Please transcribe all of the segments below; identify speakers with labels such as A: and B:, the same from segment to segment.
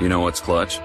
A: You know what's clutch?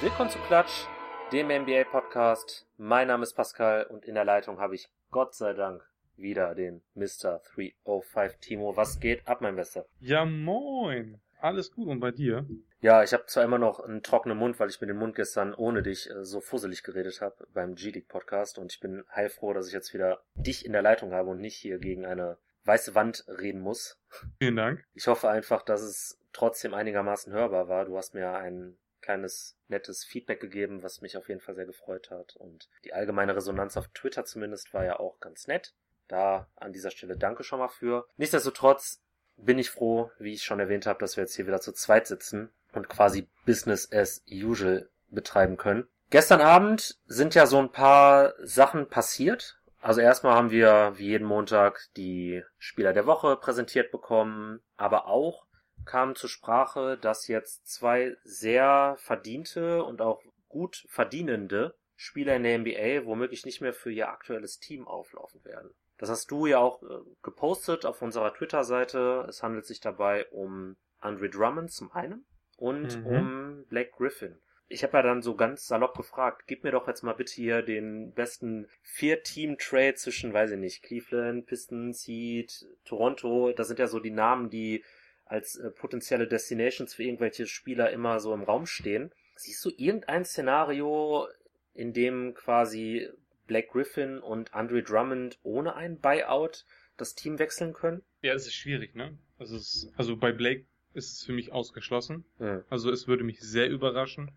B: Willkommen zu Klatsch, dem NBA-Podcast. Mein Name ist Pascal und in der Leitung habe ich Gott sei Dank wieder den Mr. 305 Timo. Was geht ab, mein Bester?
C: Ja, moin. Alles gut und bei dir?
B: Ja, ich habe zwar immer noch einen trockenen Mund, weil ich mir den Mund gestern ohne dich äh, so fusselig geredet habe beim G-League-Podcast und ich bin heilfroh, dass ich jetzt wieder dich in der Leitung habe und nicht hier gegen eine weiße Wand reden muss.
C: Vielen Dank.
B: Ich hoffe einfach, dass es trotzdem einigermaßen hörbar war. Du hast mir ein kleines nettes Feedback gegeben, was mich auf jeden Fall sehr gefreut hat. Und die allgemeine Resonanz auf Twitter zumindest war ja auch ganz nett. Da an dieser Stelle danke schon mal für. Nichtsdestotrotz bin ich froh, wie ich schon erwähnt habe, dass wir jetzt hier wieder zu zweit sitzen und quasi Business as usual betreiben können. Gestern Abend sind ja so ein paar Sachen passiert. Also erstmal haben wir wie jeden Montag die Spieler der Woche präsentiert bekommen, aber auch kam zur Sprache, dass jetzt zwei sehr verdiente und auch gut verdienende Spieler in der NBA womöglich nicht mehr für ihr aktuelles Team auflaufen werden. Das hast du ja auch äh, gepostet auf unserer Twitter-Seite. Es handelt sich dabei um Andre Drummond zum einen und
C: Mhm.
B: um Blake Griffin. Ich habe ja dann so ganz salopp gefragt, gib mir doch jetzt mal bitte hier den besten Vier-Team-Trade zwischen, weiß ich nicht, Cleveland, Pistons, Heat, Toronto. Das sind ja so die Namen, die als äh, potenzielle Destinations für irgendwelche Spieler immer so im Raum stehen. Siehst du irgendein Szenario, in dem quasi Blake Griffin und Andre Drummond ohne ein Buyout das Team wechseln können?
C: Ja, es ist schwierig, ne? Also, es, also bei Blake ist es für mich ausgeschlossen.
B: Hm.
C: Also es würde mich sehr überraschen,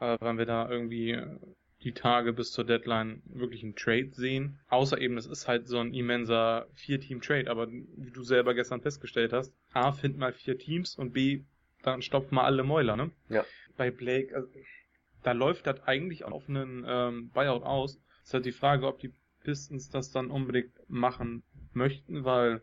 C: äh, wenn wir da irgendwie äh, die Tage bis zur Deadline wirklich einen Trade sehen. Außer eben, es ist halt so ein immenser Vier-Team-Trade. Aber wie du selber gestern festgestellt hast, A, find mal vier Teams und B, dann stopf mal alle Mäuler, ne?
B: Ja.
C: Bei Blake, also, da läuft das eigentlich auf einen ähm, Buyout aus. Es ist halt die Frage, ob die Pistons das dann unbedingt machen möchten, weil,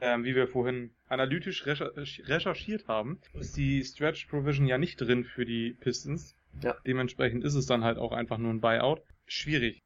C: ähm, wie wir vorhin analytisch recher- recherchiert haben, ist die Stretch Provision ja nicht drin für die Pistons.
B: Ja.
C: Dementsprechend ist es dann halt auch einfach nur ein Buyout. Schwierig.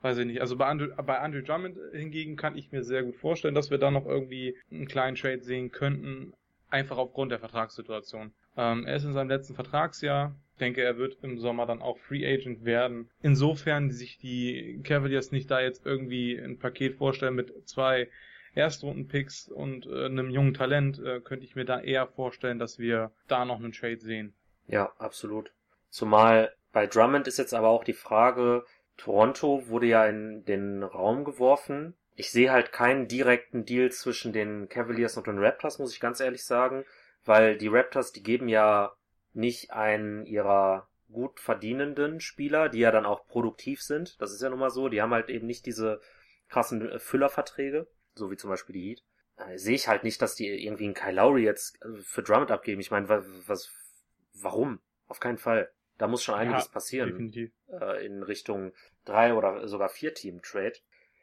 C: Weiß ich nicht. Also bei Andrew, bei Andrew Drummond hingegen kann ich mir sehr gut vorstellen, dass wir da noch irgendwie einen kleinen Trade sehen könnten, einfach aufgrund der Vertragssituation. Ähm, er ist in seinem letzten Vertragsjahr. Ich denke, er wird im Sommer dann auch Free Agent werden. Insofern sich die Cavaliers nicht da jetzt irgendwie ein Paket vorstellen mit zwei Erstrunden-Picks und äh, einem jungen Talent, äh, könnte ich mir da eher vorstellen, dass wir da noch einen Trade sehen.
B: Ja, absolut. Zumal bei Drummond ist jetzt aber auch die Frage, Toronto wurde ja in den Raum geworfen. Ich sehe halt keinen direkten Deal zwischen den Cavaliers und den Raptors, muss ich ganz ehrlich sagen, weil die Raptors, die geben ja nicht einen ihrer gut verdienenden Spieler, die ja dann auch produktiv sind. Das ist ja nun mal so. Die haben halt eben nicht diese krassen äh, Füllerverträge, so wie zum Beispiel die Heat. Äh, sehe ich halt nicht, dass die irgendwie einen Kyle Lowry jetzt äh, für Drummond abgeben. Ich meine, was, was, warum? Auf keinen Fall. Da muss schon einiges
C: Ja,
B: passieren
C: Definitiv.
B: äh, in Richtung drei oder sogar vier Team Trade.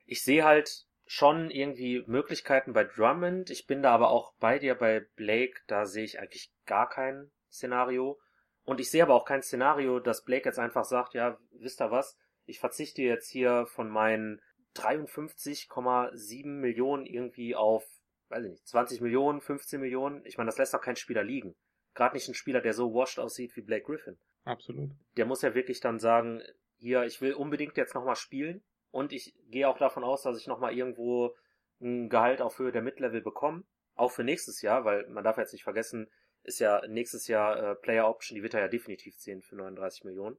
B: Ich sehe halt schon irgendwie Möglichkeiten bei Drummond. Ich bin da aber auch bei dir bei Blake. Da sehe ich eigentlich gar kein Szenario. Und ich sehe aber auch kein Szenario, dass Blake jetzt einfach sagt, ja, wisst ihr was? Ich verzichte jetzt hier von meinen 53,7 Millionen irgendwie auf, weiß ich nicht, 20 Millionen, 15 Millionen. Ich meine, das lässt doch kein Spieler liegen. Gerade nicht ein Spieler, der so washed aussieht wie Blake Griffin
C: Absolut.
B: der muss ja wirklich dann sagen, hier, ich will unbedingt jetzt nochmal spielen und ich gehe auch davon aus, dass ich nochmal irgendwo ein Gehalt auf Höhe der Mid-Level bekomme, auch für nächstes Jahr, weil man darf jetzt nicht vergessen, ist ja nächstes Jahr äh, Player Option, die wird er ja definitiv ziehen für 39 Millionen.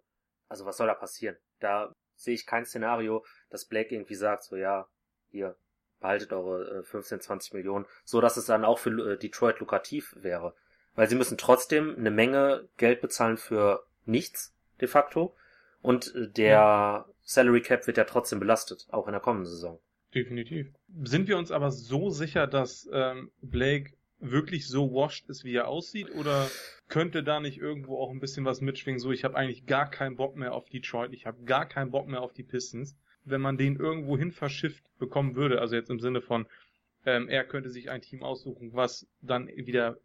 B: Also was soll da passieren? Da sehe ich kein Szenario, dass Blake irgendwie sagt, so ja, hier, behaltet eure äh, 15, 20 Millionen, so dass es dann auch für äh, Detroit lukrativ wäre. Weil sie müssen trotzdem eine Menge Geld bezahlen für nichts, de facto. Und äh, der Salary Cap wird ja trotzdem belastet, auch in der kommenden Saison.
C: Definitiv. Sind wir uns aber so sicher, dass ähm, Blake wirklich so washed ist, wie er aussieht? Oder könnte da nicht irgendwo auch ein bisschen was mitschwingen? So, ich habe eigentlich gar keinen Bock mehr auf Detroit, ich habe gar keinen Bock mehr auf die Pistons. Wenn man den irgendwo hin verschifft bekommen würde, also jetzt im Sinne von, ähm, er könnte sich ein Team aussuchen, was dann wieder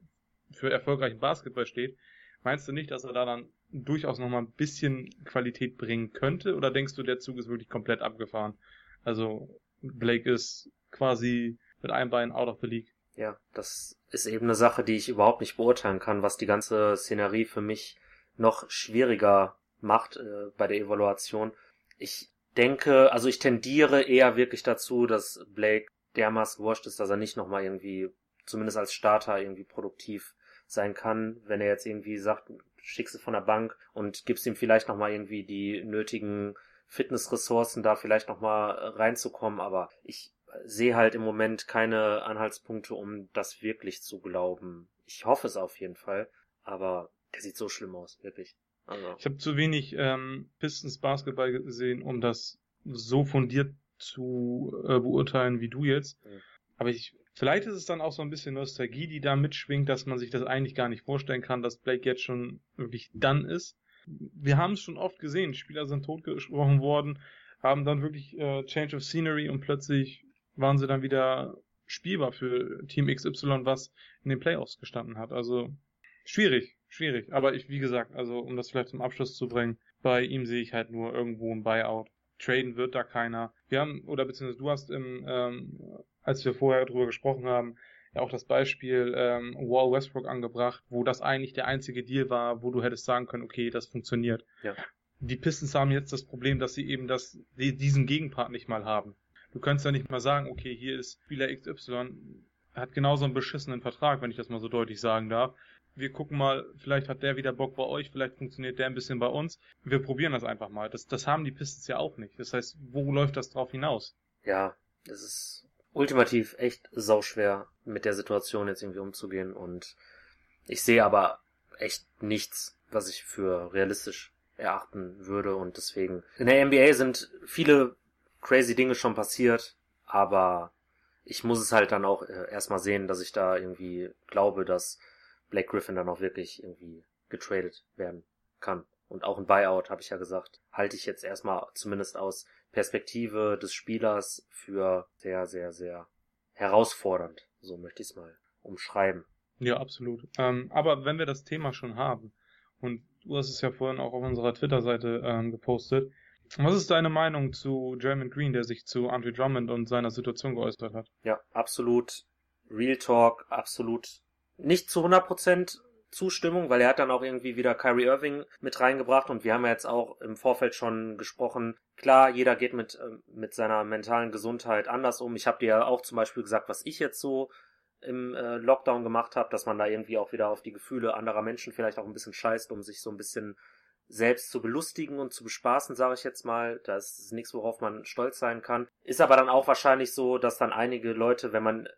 C: für erfolgreichen Basketball steht. Meinst du nicht, dass er da dann durchaus nochmal ein bisschen Qualität bringen könnte? Oder denkst du, der Zug ist wirklich komplett abgefahren? Also Blake ist quasi mit einem Bein out of the league.
B: Ja, das ist eben eine Sache, die ich überhaupt nicht beurteilen kann, was die ganze Szenerie für mich noch schwieriger macht äh, bei der Evaluation. Ich denke, also ich tendiere eher wirklich dazu, dass Blake dermaßen wurscht ist, dass er nicht nochmal irgendwie, zumindest als Starter, irgendwie produktiv sein kann, wenn er jetzt irgendwie sagt, schickst du von der Bank und gibst ihm vielleicht nochmal irgendwie die nötigen Fitnessressourcen, da vielleicht nochmal reinzukommen, aber ich sehe halt im Moment keine Anhaltspunkte, um das wirklich zu glauben. Ich hoffe es auf jeden Fall, aber der sieht so schlimm aus, wirklich.
C: Also. Ich habe zu wenig ähm, Pistons Basketball gesehen, um das so fundiert zu äh, beurteilen wie du jetzt. Mhm. Aber ich, vielleicht ist es dann auch so ein bisschen Nostalgie, die da mitschwingt, dass man sich das eigentlich gar nicht vorstellen kann, dass Blake jetzt schon wirklich dann ist. Wir haben es schon oft gesehen, Spieler sind totgesprochen worden, haben dann wirklich äh, Change of Scenery und plötzlich waren sie dann wieder spielbar für Team XY, was in den Playoffs gestanden hat. Also schwierig, schwierig. Aber ich, wie gesagt, also um das vielleicht zum Abschluss zu bringen, bei ihm sehe ich halt nur irgendwo ein Buyout traden wird da keiner. Wir haben, oder beziehungsweise du hast im, ähm, als wir vorher drüber gesprochen haben, ja auch das Beispiel ähm, Wall Westbrook angebracht, wo das eigentlich der einzige Deal war, wo du hättest sagen können, okay, das funktioniert. Ja. Die Pistons haben jetzt das Problem, dass sie eben das, die, diesen Gegenpart nicht mal haben. Du könntest ja nicht mal sagen, okay, hier ist Spieler XY, hat genauso einen beschissenen Vertrag, wenn ich das mal so deutlich sagen darf wir gucken mal, vielleicht hat der wieder Bock bei euch, vielleicht funktioniert der ein bisschen bei uns. Wir probieren das einfach mal. Das, das haben die Pistons ja auch nicht. Das heißt, wo läuft das drauf hinaus?
B: Ja, es ist ultimativ echt sauschwer, mit der Situation jetzt irgendwie umzugehen. Und ich sehe aber echt nichts, was ich für realistisch erachten würde. Und deswegen in der NBA sind viele crazy Dinge schon passiert, aber ich muss es halt dann auch äh, erstmal sehen, dass ich da irgendwie glaube, dass Black Griffin dann auch wirklich irgendwie getradet werden kann. Und auch ein Buyout, habe ich ja gesagt, halte ich jetzt erstmal zumindest aus Perspektive des Spielers für sehr, sehr, sehr herausfordernd. So möchte ich es mal umschreiben.
C: Ja, absolut. Ähm, aber wenn wir das Thema schon haben, und du hast es ja vorhin auch auf unserer Twitter-Seite ähm, gepostet, was ist deine Meinung zu Jeremy Green, der sich zu Andre Drummond und seiner Situation geäußert hat?
B: Ja, absolut Real Talk, absolut nicht zu 100% Zustimmung, weil er hat dann auch irgendwie wieder Kyrie Irving mit reingebracht und wir haben ja jetzt auch im Vorfeld schon gesprochen. Klar, jeder geht mit, äh, mit seiner mentalen Gesundheit anders um. Ich habe dir ja auch zum Beispiel gesagt, was ich jetzt so im äh, Lockdown gemacht habe, dass man da irgendwie auch wieder auf die Gefühle anderer Menschen vielleicht auch ein bisschen scheißt, um sich so ein bisschen selbst zu belustigen und zu bespaßen, sage ich jetzt mal. Das ist nichts, worauf man stolz sein kann. Ist aber dann auch wahrscheinlich so, dass dann einige Leute, wenn man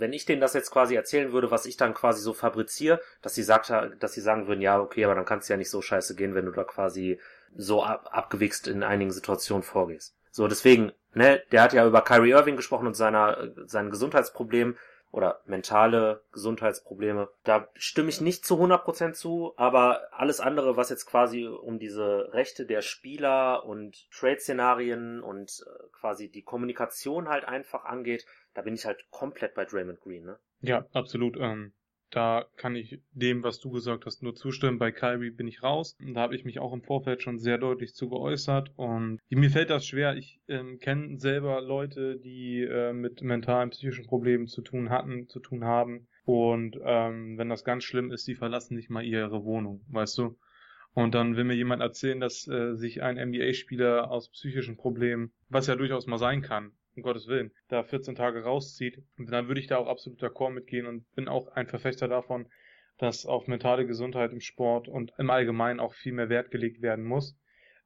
B: wenn ich denen das jetzt quasi erzählen würde, was ich dann quasi so fabriziere, dass sie sagt, dass sie sagen würden, ja, okay, aber dann kann es ja nicht so scheiße gehen, wenn du da quasi so ab, abgewichst in einigen Situationen vorgehst. So, deswegen, ne, der hat ja über Kyrie Irving gesprochen und seiner, seinen Gesundheitsproblemen oder mentale Gesundheitsprobleme. Da stimme ich nicht zu 100% zu, aber alles andere, was jetzt quasi um diese Rechte der Spieler und Trade-Szenarien und äh, quasi die Kommunikation halt einfach angeht, da bin ich halt komplett bei Draymond Green, ne?
C: Ja, absolut. Ähm, da kann ich dem, was du gesagt hast, nur zustimmen. Bei Kyrie bin ich raus. Da habe ich mich auch im Vorfeld schon sehr deutlich zu geäußert. Und mir fällt das schwer. Ich ähm, kenne selber Leute, die äh, mit mentalen, psychischen Problemen zu tun hatten, zu tun haben. Und ähm, wenn das ganz schlimm ist, die verlassen nicht mal ihre Wohnung, weißt du? Und dann will mir jemand erzählen, dass äh, sich ein NBA-Spieler aus psychischen Problemen, was ja durchaus mal sein kann, um Gottes Willen, da 14 Tage rauszieht, dann würde ich da auch absolut d'accord mitgehen und bin auch ein Verfechter davon, dass auf mentale Gesundheit im Sport und im Allgemeinen auch viel mehr Wert gelegt werden muss.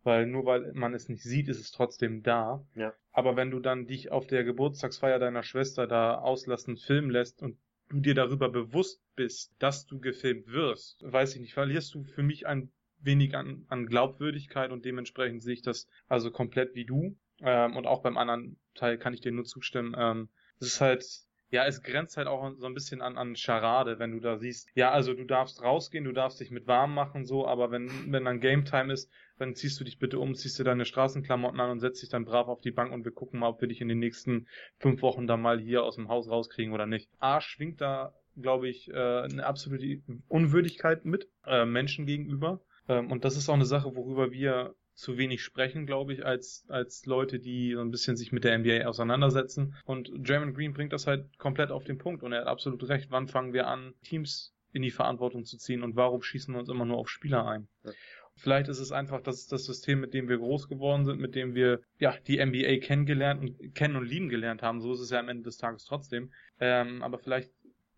C: Weil nur weil man es nicht sieht, ist es trotzdem da. Ja. Aber wenn du dann dich auf der Geburtstagsfeier deiner Schwester da auslassen filmen lässt und du dir darüber bewusst bist, dass du gefilmt wirst, weiß ich nicht, verlierst du für mich ein wenig an, an Glaubwürdigkeit und dementsprechend sehe ich das also komplett wie du. Ähm, und auch beim anderen Teil kann ich dir nur zustimmen. Ähm, es ist halt ja, es grenzt halt auch so ein bisschen an, an Charade, wenn du da siehst, ja, also du darfst rausgehen, du darfst dich mit warm machen, so, aber wenn, wenn dann Game Time ist, dann ziehst du dich bitte um, ziehst dir deine Straßenklamotten an und setzt dich dann brav auf die Bank und wir gucken mal, ob wir dich in den nächsten fünf Wochen da mal hier aus dem Haus rauskriegen oder nicht. A, schwingt da, glaube ich, äh, eine absolute Unwürdigkeit mit äh, Menschen gegenüber. Ähm, und das ist auch eine Sache, worüber wir zu wenig sprechen, glaube ich, als, als Leute, die so ein bisschen sich mit der NBA auseinandersetzen. Und Draymond Green bringt das halt komplett auf den Punkt und er hat absolut recht. Wann fangen wir an, Teams in die Verantwortung zu ziehen und warum schießen wir uns immer nur auf Spieler ein? Ja. Vielleicht ist es einfach das, das System, mit dem wir groß geworden sind, mit dem wir ja die NBA kennengelernt und kennen und lieben gelernt haben. So ist es ja am Ende des Tages trotzdem. Ähm, aber vielleicht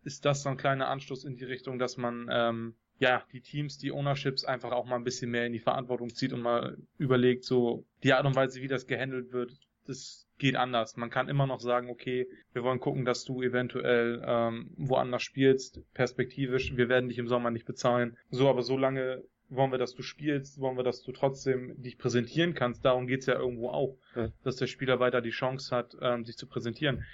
C: ist das so ein kleiner Anstoß in die Richtung, dass man ähm, ja, die Teams, die Ownerships einfach auch mal ein bisschen mehr in die Verantwortung zieht und mal überlegt, so die Art und Weise, wie das gehandelt wird, das geht anders. Man kann immer noch sagen, okay, wir wollen gucken, dass du eventuell ähm, woanders spielst, perspektivisch, wir werden dich im Sommer nicht bezahlen. So, aber so lange wollen wir, dass du spielst, wollen wir, dass du trotzdem dich präsentieren kannst. Darum geht's ja irgendwo auch, ja. dass der Spieler weiter die Chance hat, ähm, sich zu präsentieren.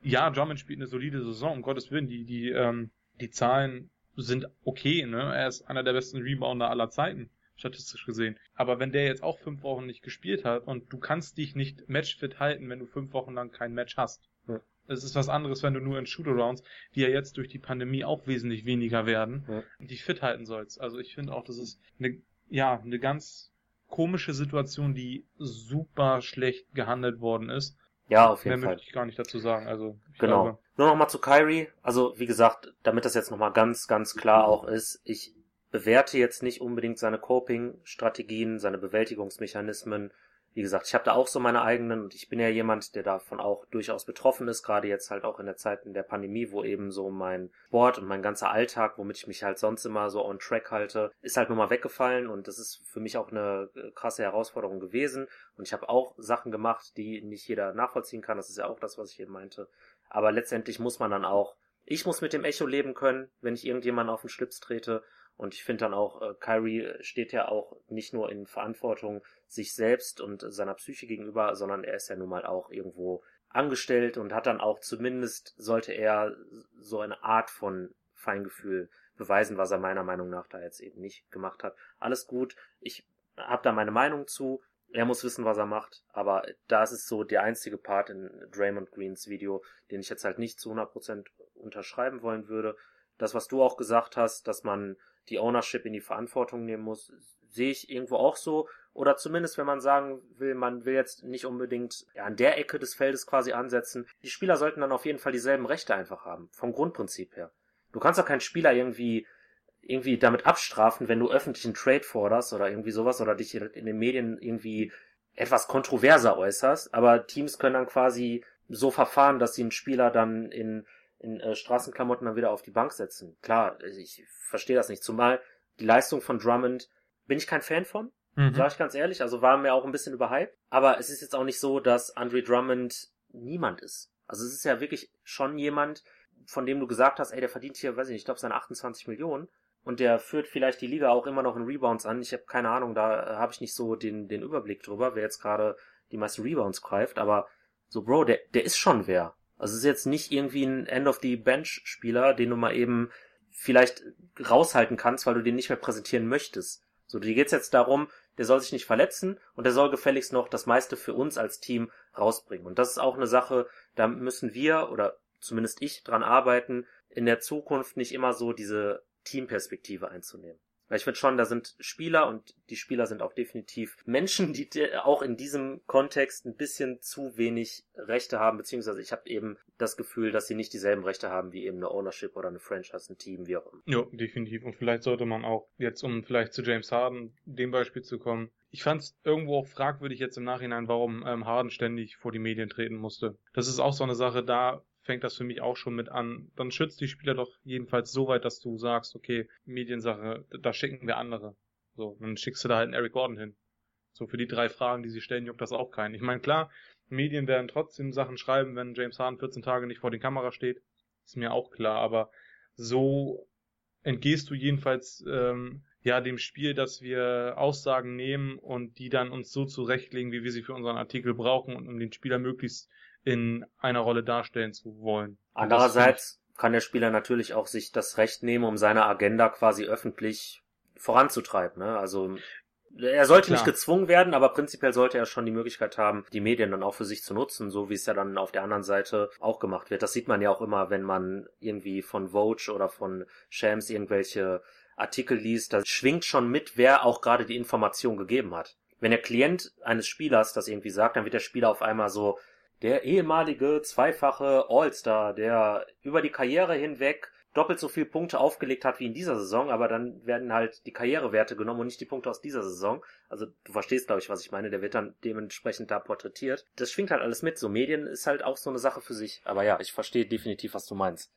C: Ja, Drummond spielt eine solide Saison, um Gottes Willen, die, die, ähm, die Zahlen sind okay, ne? Er ist einer der besten Rebounder aller Zeiten, statistisch gesehen. Aber wenn der jetzt auch fünf Wochen nicht gespielt hat und du kannst dich nicht matchfit halten, wenn du fünf Wochen lang kein Match hast. Ja. Es ist was anderes, wenn du nur in Shootarounds, die ja jetzt durch die Pandemie auch wesentlich weniger werden, ja. dich fit halten sollst. Also ich finde auch, das ist eine, ja, eine ganz komische Situation, die super schlecht gehandelt worden ist.
B: Ja, auf jeden
C: Mehr Fall. möchte ich gar nicht dazu sagen. Also
B: genau. Glaube, Nur nochmal zu Kyrie. Also wie gesagt, damit das jetzt nochmal ganz, ganz klar auch ist, ich bewerte jetzt nicht unbedingt seine Coping-Strategien, seine Bewältigungsmechanismen wie gesagt, ich habe da auch so meine eigenen und ich bin ja jemand, der davon auch durchaus betroffen ist, gerade jetzt halt auch in der Zeit in der Pandemie, wo eben so mein Sport und mein ganzer Alltag, womit ich mich halt sonst immer so on track halte, ist halt nur mal weggefallen und das ist für mich auch eine äh, krasse Herausforderung gewesen. Und ich habe auch Sachen gemacht, die nicht jeder nachvollziehen kann, das ist ja auch das, was ich eben meinte, aber letztendlich muss man dann auch ich muss mit dem Echo leben können, wenn ich irgendjemanden auf den Schlips trete und ich finde dann auch, äh, Kyrie steht ja auch nicht nur in Verantwortung sich selbst und seiner Psyche gegenüber, sondern er ist ja nun mal auch irgendwo angestellt und hat dann auch zumindest, sollte er so eine Art von Feingefühl beweisen, was er meiner Meinung nach da jetzt eben nicht gemacht hat. Alles gut, ich habe da meine Meinung zu. Er muss wissen, was er macht, aber da ist so der einzige Part in Draymond Greens Video, den ich jetzt halt nicht zu 100% unterschreiben wollen würde. Das, was du auch gesagt hast, dass man die Ownership in die Verantwortung nehmen muss, sehe ich irgendwo auch so. Oder zumindest, wenn man sagen will, man will jetzt nicht unbedingt an der Ecke des Feldes quasi ansetzen. Die Spieler sollten dann auf jeden Fall dieselben Rechte einfach haben, vom Grundprinzip her. Du kannst doch keinen Spieler irgendwie irgendwie damit abstrafen, wenn du öffentlichen Trade forderst oder irgendwie sowas oder dich in den Medien irgendwie etwas kontroverser äußerst, aber Teams können dann quasi so verfahren, dass sie einen Spieler dann in in äh, Straßenklamotten dann wieder auf die Bank setzen. Klar, ich verstehe das nicht. Zumal die Leistung von Drummond bin ich kein Fan von, mhm. sage ich ganz ehrlich. Also war mir auch ein bisschen überhyped. Aber es ist jetzt auch nicht so, dass Andre Drummond niemand ist. Also es ist ja wirklich schon jemand, von dem du gesagt hast, ey, der verdient hier, weiß ich nicht, ich glaube, seine 28 Millionen. Und der führt vielleicht die Liga auch immer noch in Rebounds an. Ich habe keine Ahnung, da habe ich nicht so den, den Überblick drüber, wer jetzt gerade die meisten Rebounds greift. Aber so, Bro, der, der ist schon wer. Also es ist jetzt nicht irgendwie ein End-of-the-Bench-Spieler, den du mal eben vielleicht raushalten kannst, weil du den nicht mehr präsentieren möchtest. So, dir geht's jetzt darum, der soll sich nicht verletzen und der soll gefälligst noch das meiste für uns als Team rausbringen. Und das ist auch eine Sache, da müssen wir oder zumindest ich dran arbeiten, in der Zukunft nicht immer so diese Teamperspektive einzunehmen. Weil ich finde schon, da sind Spieler und die Spieler sind auch definitiv Menschen, die auch in diesem Kontext ein bisschen zu wenig Rechte haben, beziehungsweise ich habe eben das Gefühl, dass sie nicht dieselben Rechte haben wie eben eine Ownership oder eine Franchise, ein Team, wie auch immer.
C: Ja, definitiv. Und vielleicht sollte man auch jetzt, um vielleicht zu James Harden, dem Beispiel zu kommen, ich fand es irgendwo auch fragwürdig jetzt im Nachhinein, warum ähm, Harden ständig vor die Medien treten musste. Das ist auch so eine Sache, da fängt das für mich auch schon mit an. Dann schützt die Spieler doch jedenfalls so weit, dass du sagst, okay, Mediensache, da schicken wir andere. So, dann schickst du da halt einen Eric Gordon hin. So, für die drei Fragen, die sie stellen, juckt das auch keinen. Ich meine, klar, Medien werden trotzdem Sachen schreiben, wenn James Harden 14 Tage nicht vor den Kamera steht. Ist mir auch klar, aber so entgehst du jedenfalls ähm, ja dem Spiel, dass wir Aussagen nehmen und die dann uns so zurechtlegen, wie wir sie für unseren Artikel brauchen und um den Spieler möglichst in einer Rolle darstellen zu wollen.
B: Andererseits kann der Spieler natürlich auch sich das Recht nehmen, um seine Agenda quasi öffentlich voranzutreiben. Ne? Also er sollte Klar. nicht gezwungen werden, aber prinzipiell sollte er schon die Möglichkeit haben, die Medien dann auch für sich zu nutzen, so wie es ja dann auf der anderen Seite auch gemacht wird. Das sieht man ja auch immer, wenn man irgendwie von Vogue oder von Shams irgendwelche Artikel liest, da schwingt schon mit, wer auch gerade die Information gegeben hat. Wenn der Klient eines Spielers das irgendwie sagt, dann wird der Spieler auf einmal so der ehemalige zweifache All-Star, der über die Karriere hinweg doppelt so viele Punkte aufgelegt hat wie in dieser Saison, aber dann werden halt die Karrierewerte genommen und nicht die Punkte aus dieser Saison. Also du verstehst, glaube ich, was ich meine. Der wird dann dementsprechend da porträtiert. Das schwingt halt alles mit. So Medien ist halt auch so eine Sache für sich. Aber ja, ich verstehe definitiv, was du meinst.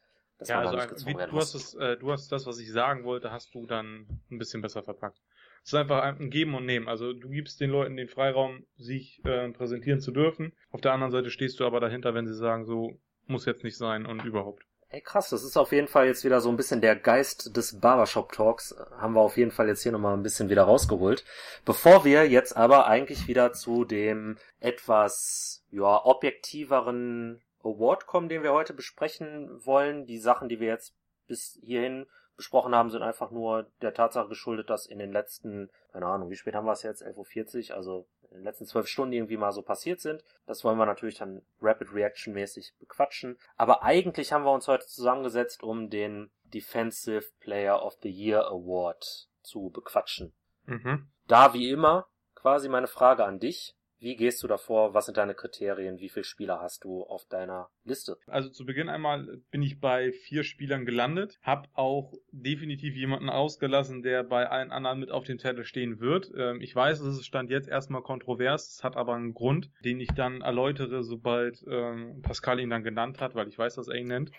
C: Ja, also wie, du hast es, äh, du hast das, was ich sagen wollte, hast du dann ein bisschen besser verpackt. Es ist einfach ein Geben und Nehmen. Also du gibst den Leuten den Freiraum, sich äh, präsentieren zu dürfen. Auf der anderen Seite stehst du aber dahinter, wenn sie sagen, so muss jetzt nicht sein und überhaupt.
B: Ey, krass, das ist auf jeden Fall jetzt wieder so ein bisschen der Geist des Barbershop Talks. Haben wir auf jeden Fall jetzt hier nochmal ein bisschen wieder rausgeholt. Bevor wir jetzt aber eigentlich wieder zu dem etwas, ja, objektiveren Award kommen, den wir heute besprechen wollen. Die Sachen, die wir jetzt bis hierhin besprochen haben, sind einfach nur der Tatsache geschuldet, dass in den letzten, keine Ahnung, wie spät haben wir es jetzt? 11.40 Uhr, also in den letzten zwölf Stunden irgendwie mal so passiert sind. Das wollen wir natürlich dann Rapid Reaction mäßig bequatschen. Aber eigentlich haben wir uns heute zusammengesetzt, um den Defensive Player of the Year Award zu bequatschen. Mhm. Da wie immer quasi meine Frage an dich. Wie gehst du davor? Was sind deine Kriterien? Wie viele Spieler hast du auf deiner Liste?
C: Also zu Beginn einmal bin ich bei vier Spielern gelandet, habe auch definitiv jemanden ausgelassen, der bei allen anderen mit auf dem Zettel stehen wird. Ähm, ich weiß, es stand jetzt erstmal kontrovers, es hat aber einen Grund, den ich dann erläutere, sobald ähm, Pascal ihn dann genannt hat, weil ich weiß, dass er ihn nennt.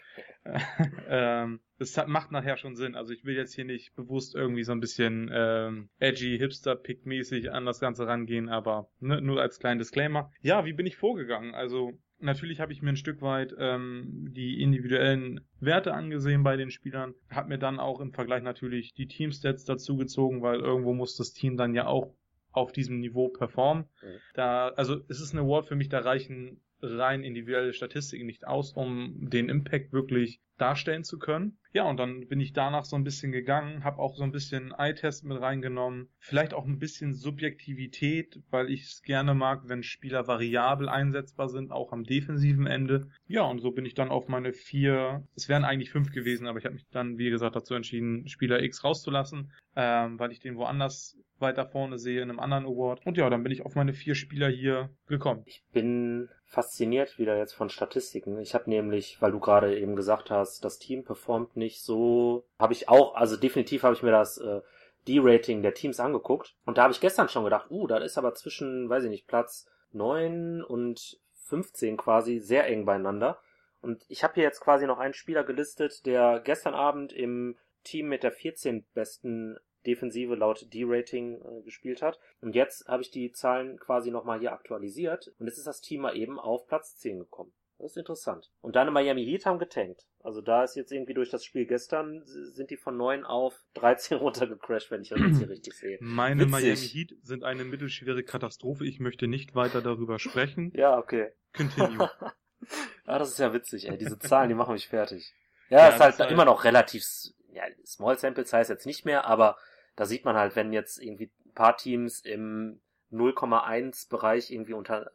C: ähm, das macht nachher schon Sinn. Also ich will jetzt hier nicht bewusst irgendwie so ein bisschen ähm, edgy, hipster-pick-mäßig an das Ganze rangehen, aber ne, nur als kleinen Disclaimer. Ja, wie bin ich vorgegangen? Also natürlich habe ich mir ein Stück weit ähm, die individuellen Werte angesehen bei den Spielern, habe mir dann auch im Vergleich natürlich die Teamstats dazu gezogen, weil irgendwo muss das Team dann ja auch auf diesem Niveau performen. Mhm. Da, also es ist ein Award für mich, da reichen rein individuelle Statistiken nicht aus, um den Impact wirklich darstellen zu können. Ja, und dann bin ich danach so ein bisschen gegangen, habe auch so ein bisschen Eye-Test mit reingenommen, vielleicht auch ein bisschen Subjektivität, weil ich es gerne mag, wenn Spieler variabel einsetzbar sind, auch am defensiven Ende. Ja, und so bin ich dann auf meine vier, es wären eigentlich fünf gewesen, aber ich habe mich dann, wie gesagt, dazu entschieden, Spieler X rauszulassen, ähm, weil ich den woanders weiter vorne sehe in einem anderen Award. Und ja, dann bin ich auf meine vier Spieler hier gekommen.
B: Ich bin fasziniert wieder jetzt von Statistiken. Ich habe nämlich, weil du gerade eben gesagt hast, das Team performt nicht so, habe ich auch, also definitiv habe ich mir das äh, D-Rating der Teams angeguckt und da habe ich gestern schon gedacht, uh, da ist aber zwischen, weiß ich nicht, Platz 9 und 15 quasi sehr eng beieinander. Und ich habe hier jetzt quasi noch einen Spieler gelistet, der gestern Abend im Team mit der 14 besten Defensive laut D-Rating äh, gespielt hat. Und jetzt habe ich die Zahlen quasi nochmal hier aktualisiert und jetzt ist das Team mal eben auf Platz 10 gekommen. Das ist interessant. Und deine Miami Heat haben getankt. Also da ist jetzt irgendwie durch das Spiel gestern sind die von 9 auf 13 runtergecrashed, wenn ich das jetzt hier richtig sehe.
C: Meine Witzig. Miami Heat sind eine mittelschwere Katastrophe. Ich möchte nicht weiter darüber sprechen.
B: Ja, okay.
C: Continue.
B: ah, das ist ja witzig, ey. Diese Zahlen, die machen mich fertig. Ja, ja ist halt, halt immer noch relativ, ja, Small Sample Size jetzt nicht mehr, aber da sieht man halt, wenn jetzt irgendwie ein paar Teams im 0,1 Bereich irgendwie unter,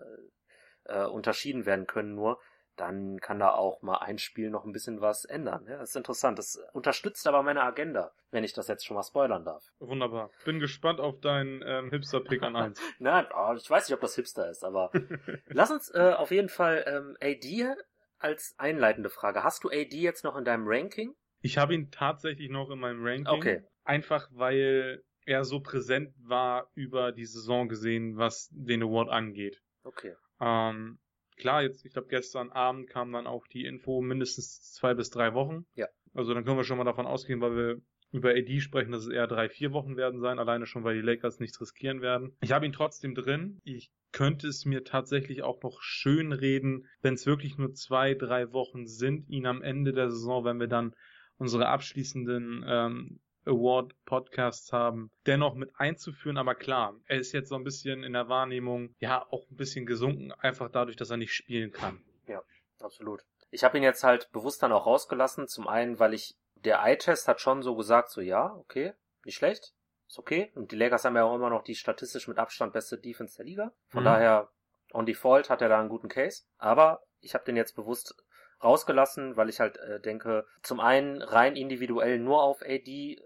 B: äh, unterschieden werden können nur, dann kann da auch mal ein Spiel noch ein bisschen was ändern. Ja, das ist interessant. Das unterstützt aber meine Agenda, wenn ich das jetzt schon mal spoilern darf.
C: Wunderbar. Bin gespannt auf deinen ähm, Hipster-Pick an 1.
B: Nein, oh, ich weiß nicht, ob das Hipster ist, aber lass uns äh, auf jeden Fall ähm, AD als einleitende Frage. Hast du AD jetzt noch in deinem Ranking?
C: Ich habe ihn tatsächlich noch in meinem Ranking.
B: Okay.
C: Einfach weil er so präsent war über die Saison gesehen, was den Award angeht.
B: Okay.
C: Ähm, klar, jetzt, ich glaube, gestern Abend kam dann auch die Info, mindestens zwei bis drei Wochen.
B: Ja.
C: Also dann können wir schon mal davon ausgehen, weil wir über AD sprechen, dass es eher drei, vier Wochen werden sein, alleine schon, weil die Lakers nichts riskieren werden. Ich habe ihn trotzdem drin. Ich könnte es mir tatsächlich auch noch schön reden, wenn es wirklich nur zwei, drei Wochen sind, ihn am Ende der Saison, wenn wir dann unsere abschließenden ähm, Award-Podcasts haben, dennoch mit einzuführen. Aber klar, er ist jetzt so ein bisschen in der Wahrnehmung, ja, auch ein bisschen gesunken, einfach dadurch, dass er nicht spielen kann.
B: Ja, absolut. Ich habe ihn jetzt halt bewusst dann auch rausgelassen. Zum einen, weil ich, der Eye-Test hat schon so gesagt, so ja, okay, nicht schlecht, ist okay. Und die Lakers haben ja auch immer noch die statistisch mit Abstand beste Defense der Liga. Von mhm. daher, on default hat er da einen guten Case. Aber ich habe den jetzt bewusst rausgelassen, weil ich halt äh, denke, zum einen rein individuell nur auf AD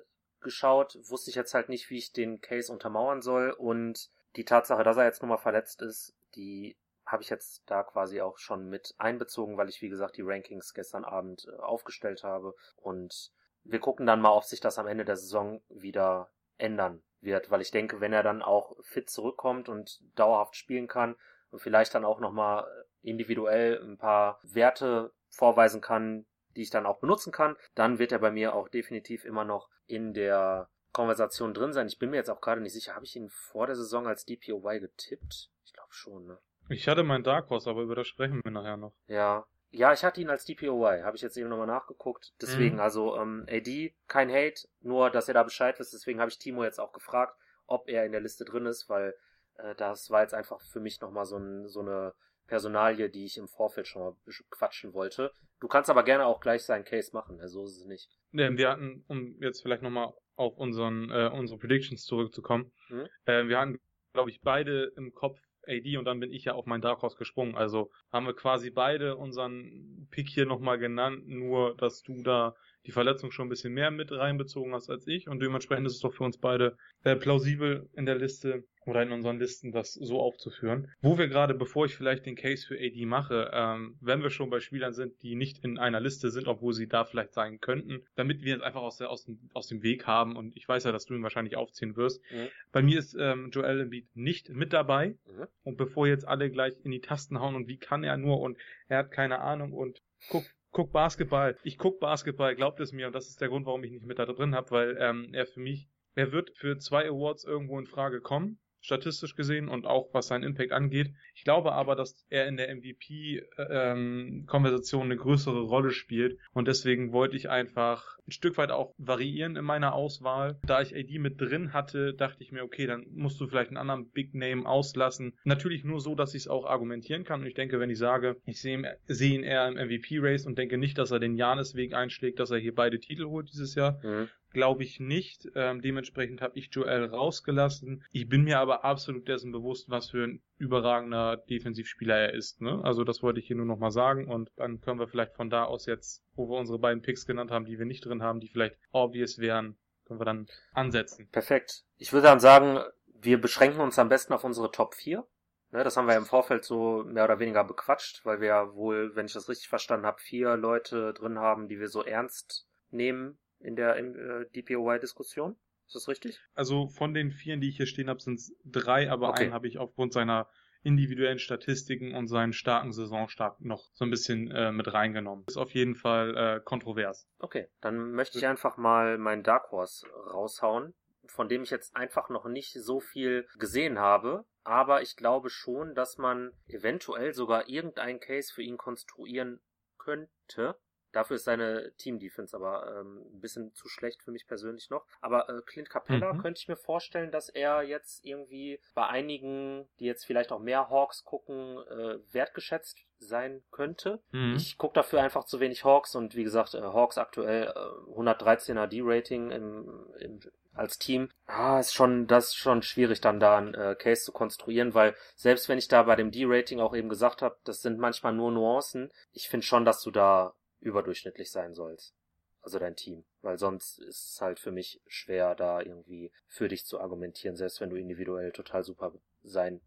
B: geschaut, wusste ich jetzt halt nicht, wie ich den Case untermauern soll und die Tatsache, dass er jetzt nun mal verletzt ist, die habe ich jetzt da quasi auch schon mit einbezogen, weil ich, wie gesagt, die Rankings gestern Abend äh, aufgestellt habe. Und wir gucken dann mal, ob sich das am Ende der Saison wieder ändern wird, weil ich denke, wenn er dann auch fit zurückkommt und dauerhaft spielen kann und vielleicht dann auch nochmal individuell ein paar Werte vorweisen kann, die ich dann auch benutzen kann, dann wird er bei mir auch definitiv immer noch in der Konversation drin sein. Ich bin mir jetzt auch gerade nicht sicher, habe ich ihn vor der Saison als DPOY getippt? Ich glaube schon, ne?
C: Ich hatte meinen Dark Horse, aber über das sprechen wir nachher noch.
B: Ja. Ja, ich hatte ihn als DPOY, habe ich jetzt eben nochmal nachgeguckt. Deswegen, mhm. also ähm, AD, kein Hate, nur dass er da Bescheid wisst. Deswegen habe ich Timo jetzt auch gefragt, ob er in der Liste drin ist, weil äh, das war jetzt einfach für mich nochmal so, ein, so eine Personalie, die ich im Vorfeld schon mal quatschen wollte. Du kannst aber gerne auch gleich seinen Case machen, also so ist es nicht.
C: Ja, wir hatten, um jetzt vielleicht nochmal auf unseren, äh, unsere Predictions zurückzukommen, mhm. äh, wir hatten, glaube ich, beide im Kopf AD und dann bin ich ja auf mein Dark Horse gesprungen. Also haben wir quasi beide unseren Pick hier nochmal genannt, nur dass du da die Verletzung schon ein bisschen mehr mit reinbezogen hast als ich und dementsprechend ist es doch für uns beide äh, plausibel in der Liste oder in unseren Listen das so aufzuführen. Wo wir gerade, bevor ich vielleicht den Case für AD mache, ähm, wenn wir schon bei Spielern sind, die nicht in einer Liste sind, obwohl sie da vielleicht sein könnten, damit wir es einfach aus, der, aus, dem, aus dem Weg haben und ich weiß ja, dass du ihn wahrscheinlich aufziehen wirst. Mhm. Bei mir ist ähm, Joel Embiid nicht mit dabei mhm. und bevor jetzt alle gleich in die Tasten hauen und wie kann er nur und er hat keine Ahnung und guck, guck Basketball. Ich guck Basketball, glaubt es mir und das ist der Grund, warum ich nicht mit da drin habe, weil ähm, er für mich er wird für zwei Awards irgendwo in Frage kommen statistisch gesehen und auch was seinen Impact angeht. Ich glaube aber, dass er in der MVP-Konversation ähm, eine größere Rolle spielt und deswegen wollte ich einfach ein Stück weit auch variieren in meiner Auswahl. Da ich AD mit drin hatte, dachte ich mir, okay, dann musst du vielleicht einen anderen Big Name auslassen. Natürlich nur so, dass ich es auch argumentieren kann und ich denke, wenn ich sage, ich sehe, sehe ihn eher im MVP-Race und denke nicht, dass er den Janis-Weg einschlägt, dass er hier beide Titel holt dieses Jahr, mhm glaube ich nicht. Ähm, dementsprechend habe ich Joel rausgelassen. Ich bin mir aber absolut dessen bewusst, was für ein überragender Defensivspieler er ist. Ne? Also das wollte ich hier nur nochmal sagen und dann können wir vielleicht von da aus jetzt, wo wir unsere beiden Picks genannt haben, die wir nicht drin haben, die vielleicht obvious wären, können wir dann ansetzen.
B: Perfekt. Ich würde dann sagen, wir beschränken uns am besten auf unsere Top 4. Ne, das haben wir im Vorfeld so mehr oder weniger bequatscht, weil wir ja wohl, wenn ich das richtig verstanden habe, vier Leute drin haben, die wir so ernst nehmen in der äh, DPOY-Diskussion. Ist das richtig?
C: Also von den vier, die ich hier stehen habe, sind es drei, aber okay. einen habe ich aufgrund seiner individuellen Statistiken und seinen starken Saisonstart noch so ein bisschen äh, mit reingenommen. Ist auf jeden Fall äh, kontrovers.
B: Okay, dann möchte ich einfach mal meinen Dark Horse raushauen, von dem ich jetzt einfach noch nicht so viel gesehen habe. Aber ich glaube schon, dass man eventuell sogar irgendeinen Case für ihn konstruieren könnte. Dafür ist seine Team-Defense aber ähm, ein bisschen zu schlecht für mich persönlich noch. Aber äh, Clint Capella mhm. könnte ich mir vorstellen, dass er jetzt irgendwie bei einigen, die jetzt vielleicht auch mehr Hawks gucken, äh, wertgeschätzt sein könnte. Mhm. Ich gucke dafür einfach zu wenig Hawks und wie gesagt, äh, Hawks aktuell äh, 113er D-Rating im, im als Team, ah, ist schon, das ist schon schwierig, dann da ein äh, Case zu konstruieren, weil selbst wenn ich da bei dem D-Rating auch eben gesagt habe, das sind manchmal nur Nuancen, ich finde schon, dass du da überdurchschnittlich sein sollst. Also dein Team. Weil sonst ist es halt für mich schwer, da irgendwie für dich zu argumentieren, selbst wenn du individuell total super sein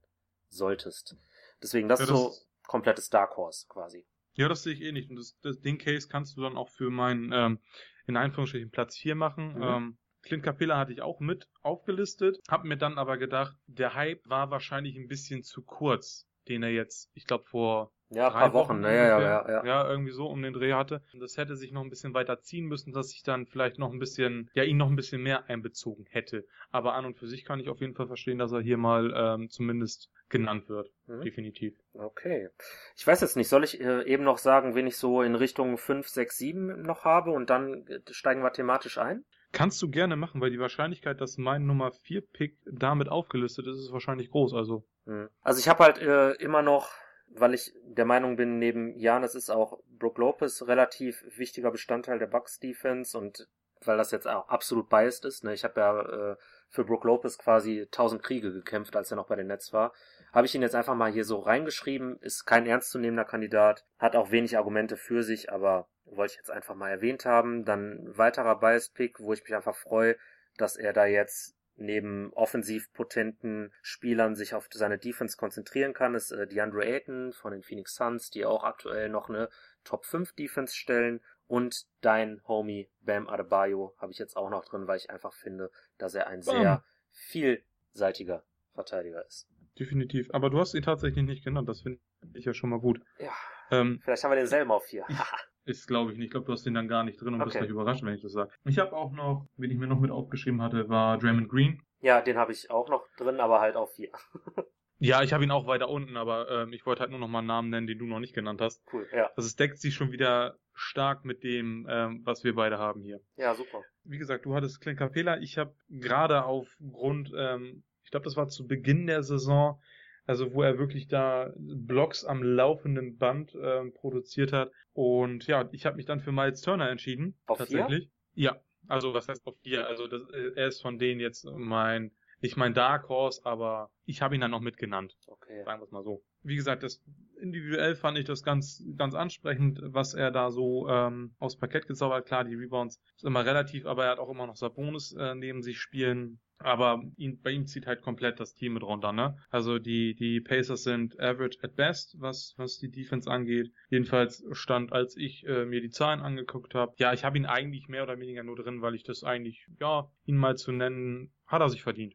B: solltest. Deswegen, das, ja, das ist so komplettes Dark Horse quasi.
C: Ja, das sehe ich eh nicht. Und das, das, den Case kannst du dann auch für meinen, ähm, in Anführungsstrichen, Platz 4 machen. Mhm. Ähm, Clint Capilla hatte ich auch mit aufgelistet, hab mir dann aber gedacht, der Hype war wahrscheinlich ein bisschen zu kurz, den er jetzt, ich glaube, vor
B: ja, ein paar Wochen, Wochen ne? ja, ja, ja,
C: ja. irgendwie so um den Dreh hatte. Und das hätte sich noch ein bisschen weiter ziehen müssen, dass ich dann vielleicht noch ein bisschen, ja, ihn noch ein bisschen mehr einbezogen hätte. Aber an und für sich kann ich auf jeden Fall verstehen, dass er hier mal ähm, zumindest genannt wird. Mhm. Definitiv.
B: Okay. Ich weiß jetzt nicht, soll ich äh, eben noch sagen, wen ich so in Richtung 5, 6, 7 noch habe und dann äh, steigen wir thematisch ein?
C: Kannst du gerne machen, weil die Wahrscheinlichkeit, dass mein Nummer 4 Pick damit aufgelistet ist, ist wahrscheinlich groß, also.
B: Mhm. Also ich habe halt äh, immer noch weil ich der Meinung bin, neben Janis ist auch Brook Lopez relativ wichtiger Bestandteil der Bucks Defense und weil das jetzt auch absolut biased ist. Ne? Ich habe ja äh, für Brook Lopez quasi tausend Kriege gekämpft, als er noch bei den Nets war. Habe ich ihn jetzt einfach mal hier so reingeschrieben. Ist kein ernstzunehmender Kandidat, hat auch wenig Argumente für sich, aber wollte ich jetzt einfach mal erwähnt haben. Dann weiterer Bias-Pick, wo ich mich einfach freue, dass er da jetzt neben offensiv potenten Spielern sich auf seine Defense konzentrieren kann, ist äh, DeAndre Ayton von den Phoenix Suns, die auch aktuell noch eine Top 5 Defense stellen und dein Homie Bam Adebayo habe ich jetzt auch noch drin, weil ich einfach finde, dass er ein sehr vielseitiger Verteidiger ist.
C: Definitiv. Aber du hast ihn tatsächlich nicht genannt. Das finde ich ja schon mal gut.
B: Ja. Ähm, Vielleicht haben wir denselben auf vier.
C: ist, glaube ich nicht. Ich glaube, du hast den dann gar nicht drin und okay. bist gleich überrascht, wenn ich das sage. Ich habe auch noch, wen ich mir noch mit aufgeschrieben hatte, war Draymond Green.
B: Ja, den habe ich auch noch drin, aber halt auf vier.
C: Ja, ich habe ihn auch weiter unten, aber ähm, ich wollte halt nur noch mal einen Namen nennen, den du noch nicht genannt hast.
B: Cool, ja.
C: Also es deckt sich schon wieder stark mit dem, ähm, was wir beide haben hier.
B: Ja, super.
C: Wie gesagt, du hattest Clint Capela. Ich habe gerade aufgrund, ähm, ich glaube, das war zu Beginn der Saison, also wo er wirklich da Blocks am laufenden Band ähm, produziert hat. Und ja, ich habe mich dann für Miles Turner entschieden.
B: Auf
C: tatsächlich. Vier? Ja, also was heißt auf vier? Also das, äh, er ist von denen jetzt mein nicht mein Dark Horse, aber ich habe ihn dann noch mitgenannt.
B: Okay.
C: Sagen wir es mal so. Wie gesagt, das individuell fand ich das ganz, ganz ansprechend, was er da so ähm, aufs Parkett gezaubert. Klar, die Rebounds ist immer relativ, aber er hat auch immer noch Sabonis äh, neben sich spielen. Aber ihn, bei ihm zieht halt komplett das Team mit runter, ne? Also die, die Pacers sind average at best, was, was die Defense angeht. Jedenfalls stand, als ich äh, mir die Zahlen angeguckt habe, ja, ich habe ihn eigentlich mehr oder weniger nur drin, weil ich das eigentlich, ja, ihn mal zu nennen, hat er sich verdient.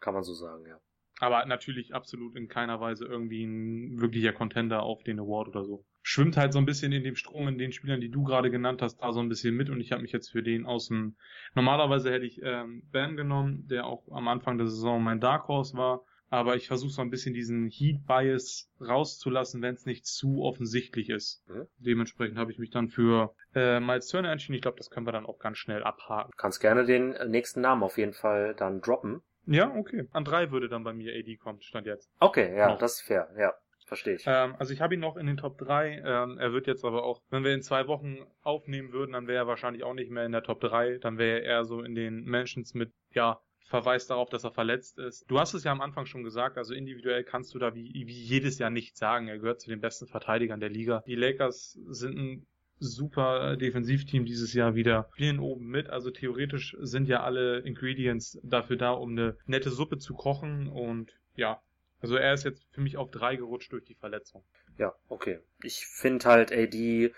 B: Kann man so sagen, ja.
C: Aber natürlich absolut in keiner Weise irgendwie ein wirklicher Contender auf den Award oder so. Schwimmt halt so ein bisschen in dem Strom in den Spielern, die du gerade genannt hast, da so ein bisschen mit und ich habe mich jetzt für den außen. Normalerweise hätte ich ähm, Bam genommen, der auch am Anfang der Saison mein Dark Horse war, aber ich versuche so ein bisschen diesen Heat Bias rauszulassen, wenn es nicht zu offensichtlich ist. Mhm. Dementsprechend habe ich mich dann für äh, Miles Turner entschieden. Ich glaube, das können wir dann auch ganz schnell abhaken.
B: Kannst gerne den nächsten Namen auf jeden Fall dann droppen.
C: Ja, okay. An drei würde dann bei mir AD kommen, stand jetzt.
B: Okay, ja, noch. das ist fair, ja. Verstehe ich.
C: Ähm, also ich habe ihn noch in den Top 3. Ähm, er wird jetzt aber auch, wenn wir in zwei Wochen aufnehmen würden, dann wäre er wahrscheinlich auch nicht mehr in der Top 3. Dann wäre er eher so in den Mentions mit, ja, Verweis darauf, dass er verletzt ist. Du hast es ja am Anfang schon gesagt, also individuell kannst du da wie, wie jedes Jahr nichts sagen. Er gehört zu den besten Verteidigern der Liga. Die Lakers sind ein super Defensivteam dieses Jahr wieder spielen oben mit. Also theoretisch sind ja alle Ingredients dafür da, um eine nette Suppe zu kochen. Und ja, also er ist jetzt für mich auf drei gerutscht durch die Verletzung.
B: Ja, okay. Ich finde halt AD,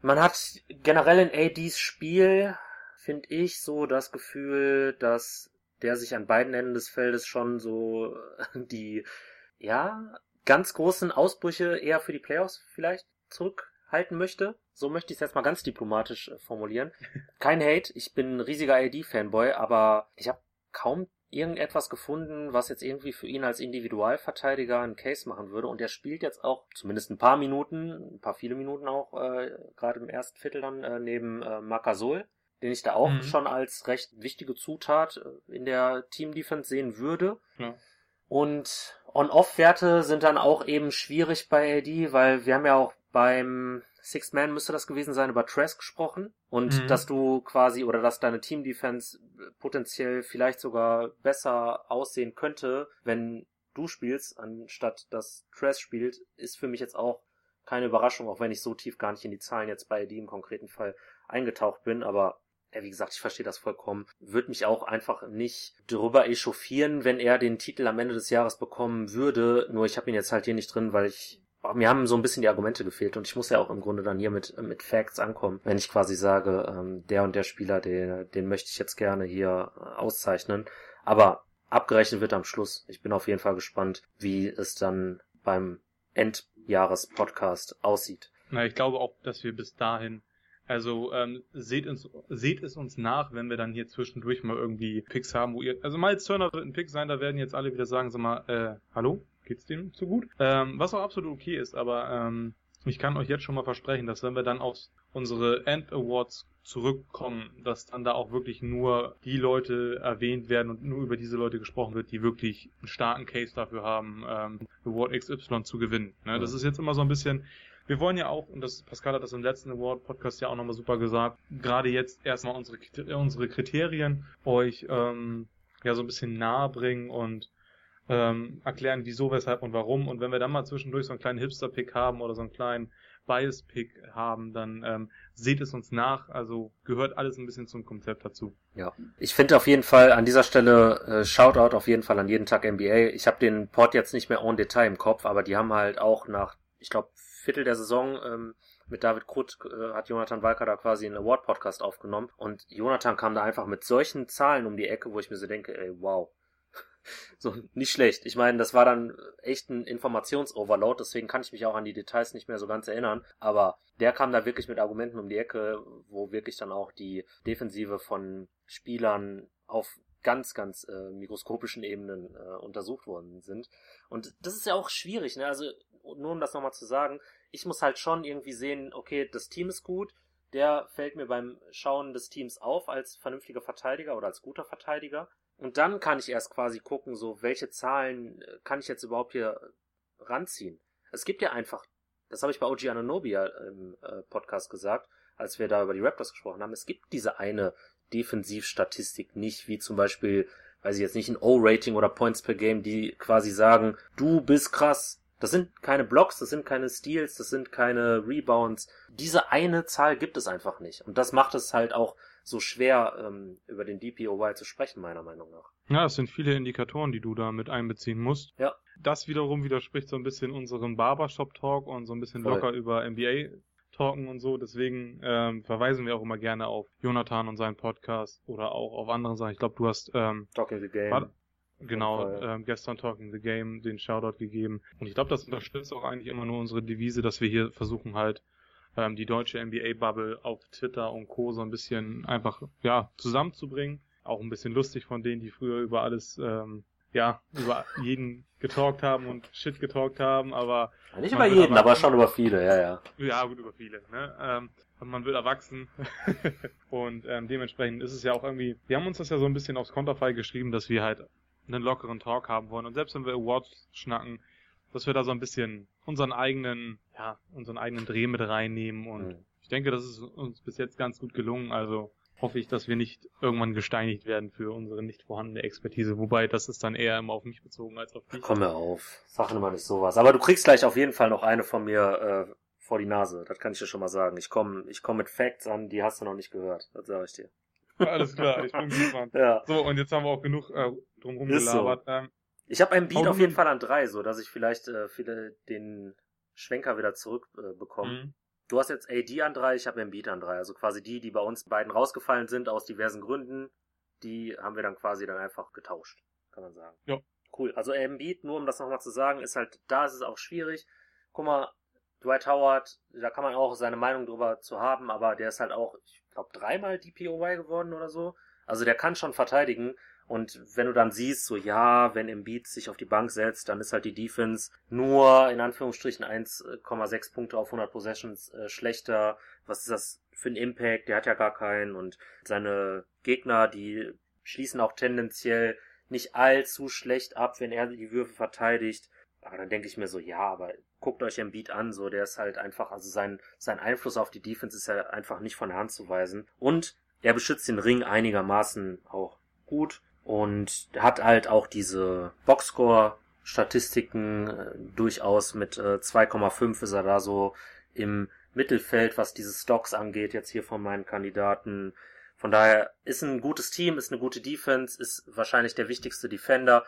B: man hat generell in ADs Spiel, finde ich, so das Gefühl, dass der sich an beiden Enden des Feldes schon so die, ja, ganz großen Ausbrüche eher für die Playoffs vielleicht zurückhalten möchte. So möchte ich es jetzt mal ganz diplomatisch äh, formulieren. Kein Hate, ich bin ein riesiger AD-Fanboy, aber ich habe kaum irgendetwas gefunden, was jetzt irgendwie für ihn als Individualverteidiger einen Case machen würde. Und er spielt jetzt auch zumindest ein paar Minuten, ein paar viele Minuten auch, äh, gerade im ersten Viertel dann äh, neben äh, Makasol, den ich da auch mhm. schon als recht wichtige Zutat äh, in der Team-Defense sehen würde. Ja. Und On-Off-Werte sind dann auch eben schwierig bei AD, weil wir haben ja auch beim Sixth Man müsste das gewesen sein, über Trask gesprochen. Und mhm. dass du quasi, oder dass deine Team-Defense potenziell vielleicht sogar besser aussehen könnte, wenn du spielst, anstatt dass Trask spielt, ist für mich jetzt auch keine Überraschung, auch wenn ich so tief gar nicht in die Zahlen jetzt bei die im konkreten Fall eingetaucht bin, aber ja, wie gesagt, ich verstehe das vollkommen. Würde mich auch einfach nicht drüber echauffieren, wenn er den Titel am Ende des Jahres bekommen würde. Nur ich habe ihn jetzt halt hier nicht drin, weil ich mir haben so ein bisschen die Argumente gefehlt und ich muss ja auch im Grunde dann hier mit, mit Facts ankommen, wenn ich quasi sage, ähm, der und der Spieler, den, den möchte ich jetzt gerne hier äh, auszeichnen. Aber abgerechnet wird am Schluss. Ich bin auf jeden Fall gespannt, wie es dann beim Endjahres-Podcast aussieht.
C: Na, ich glaube auch, dass wir bis dahin also ähm, seht, uns, seht es uns nach, wenn wir dann hier zwischendurch mal irgendwie Picks haben, wo ihr. Also Miles Turner wird ein Pick sein, da werden jetzt alle wieder sagen, sag mal, äh, hallo? Geht's dem zu gut. Ähm, was auch absolut okay ist, aber ähm, ich kann euch jetzt schon mal versprechen, dass wenn wir dann auf unsere End Awards zurückkommen, dass dann da auch wirklich nur die Leute erwähnt werden und nur über diese Leute gesprochen wird, die wirklich einen starken Case dafür haben, ähm, Award XY zu gewinnen. Ne? Das ist jetzt immer so ein bisschen, wir wollen ja auch, und das Pascal hat das im letzten Award-Podcast ja auch nochmal super gesagt, gerade jetzt erstmal unsere, unsere Kriterien euch ähm, ja so ein bisschen nahe bringen und ähm, erklären, wieso, weshalb und warum. Und wenn wir dann mal zwischendurch so einen kleinen Hipster-Pick haben oder so einen kleinen Bias-Pick haben, dann ähm, seht es uns nach. Also gehört alles ein bisschen zum Konzept dazu.
B: Ja, ich finde auf jeden Fall an dieser Stelle äh, Shoutout auf jeden Fall an jeden Tag NBA. Ich habe den Pod jetzt nicht mehr en Detail im Kopf, aber die haben halt auch nach, ich glaube, Viertel der Saison ähm, mit David Krutt äh, hat Jonathan Walker da quasi einen Award-Podcast aufgenommen und Jonathan kam da einfach mit solchen Zahlen um die Ecke, wo ich mir so denke, ey, wow, so, nicht schlecht. Ich meine, das war dann echt ein Informationsoverload, deswegen kann ich mich auch an die Details nicht mehr so ganz erinnern. Aber der kam da wirklich mit Argumenten um die Ecke, wo wirklich dann auch die Defensive von Spielern auf ganz, ganz äh, mikroskopischen Ebenen äh, untersucht worden sind. Und das ist ja auch schwierig, ne? Also, nur um das nochmal zu sagen, ich muss halt schon irgendwie sehen, okay, das Team ist gut, der fällt mir beim Schauen des Teams auf als vernünftiger Verteidiger oder als guter Verteidiger. Und dann kann ich erst quasi gucken, so welche Zahlen äh, kann ich jetzt überhaupt hier ranziehen. Es gibt ja einfach, das habe ich bei OG Ananobi im äh, Podcast gesagt, als wir da über die Raptors gesprochen haben, es gibt diese eine Defensivstatistik nicht, wie zum Beispiel, weiß ich jetzt nicht, ein O-Rating oder Points per Game, die quasi sagen, du bist krass. Das sind keine Blocks, das sind keine Steals, das sind keine Rebounds. Diese eine Zahl gibt es einfach nicht. Und das macht es halt auch so schwer, ähm, über den DPOY zu sprechen, meiner Meinung nach.
C: Ja, es sind viele Indikatoren, die du da mit einbeziehen musst.
B: Ja.
C: Das wiederum widerspricht so ein bisschen unserem Barbershop-Talk und so ein bisschen Voll. locker über NBA talken und so. Deswegen ähm, verweisen wir auch immer gerne auf Jonathan und seinen Podcast oder auch auf andere Sachen. Ich glaube, du hast ähm,
B: Talking the Game.
C: War, genau, ähm, gestern Talking the Game den Shoutout gegeben. Und ich glaube, das unterstützt auch eigentlich immer nur unsere Devise, dass wir hier versuchen halt ähm, die deutsche NBA-Bubble auf Twitter und Co. so ein bisschen einfach ja zusammenzubringen. Auch ein bisschen lustig von denen, die früher über alles ähm, ja, über jeden getalkt haben und Shit getalkt haben, aber.
B: Nicht über jeden, aber schon über viele, ja, ja.
C: Ja, gut, über viele, ne? Ähm, und man wird erwachsen. und ähm, dementsprechend ist es ja auch irgendwie, wir haben uns das ja so ein bisschen aufs Konterfei geschrieben, dass wir halt einen lockeren Talk haben wollen. Und selbst wenn wir Awards schnacken, dass wir da so ein bisschen unseren eigenen, ja, unseren eigenen Dreh mit reinnehmen. Und mhm. ich denke, das ist uns bis jetzt ganz gut gelungen. Also hoffe ich, dass wir nicht irgendwann gesteinigt werden für unsere nicht vorhandene Expertise. Wobei, das ist dann eher immer auf mich bezogen als auf dich.
B: Komm mir auf. Sag immer nicht sowas. Aber du kriegst gleich auf jeden Fall noch eine von mir äh, vor die Nase. Das kann ich dir schon mal sagen. Ich komme ich komm mit Facts an, die hast du noch nicht gehört. Das sage ich dir.
C: Alles klar, ich bin gespannt. ja. So, und jetzt haben wir auch genug äh, drumherum gelabert.
B: So. Ähm, ich habe einen Beat auf jeden Fall an drei, so dass ich vielleicht äh, viele den Schwenker wieder zurückbekomme. Äh, bekomme. mhm. Du hast jetzt AD an drei, ich habe Embiid an drei. Also quasi die, die bei uns beiden rausgefallen sind aus diversen Gründen, die haben wir dann quasi dann einfach getauscht, kann man sagen.
C: Ja.
B: Cool. Also Embiid, nur um das nochmal zu sagen, ist halt, da ist es auch schwierig. Guck mal, Dwight Howard, da kann man auch seine Meinung drüber zu haben, aber der ist halt auch, ich glaube, dreimal DPOY geworden oder so. Also der kann schon verteidigen, und wenn du dann siehst, so ja, wenn Embiid sich auf die Bank setzt, dann ist halt die Defense nur in Anführungsstrichen 1,6 Punkte auf 100 Possessions äh, schlechter. Was ist das für ein Impact? Der hat ja gar keinen. Und seine Gegner, die schließen auch tendenziell nicht allzu schlecht ab, wenn er die Würfe verteidigt. Aber dann denke ich mir so, ja, aber guckt euch Embiid an, so der ist halt einfach, also sein, sein Einfluss auf die Defense ist ja einfach nicht von der Hand zu weisen. Und er beschützt den Ring einigermaßen auch gut und hat halt auch diese Boxscore-Statistiken äh, durchaus mit äh, 2,5 ist er da so im Mittelfeld, was diese Stocks angeht, jetzt hier von meinen Kandidaten. Von daher ist ein gutes Team, ist eine gute Defense, ist wahrscheinlich der wichtigste Defender.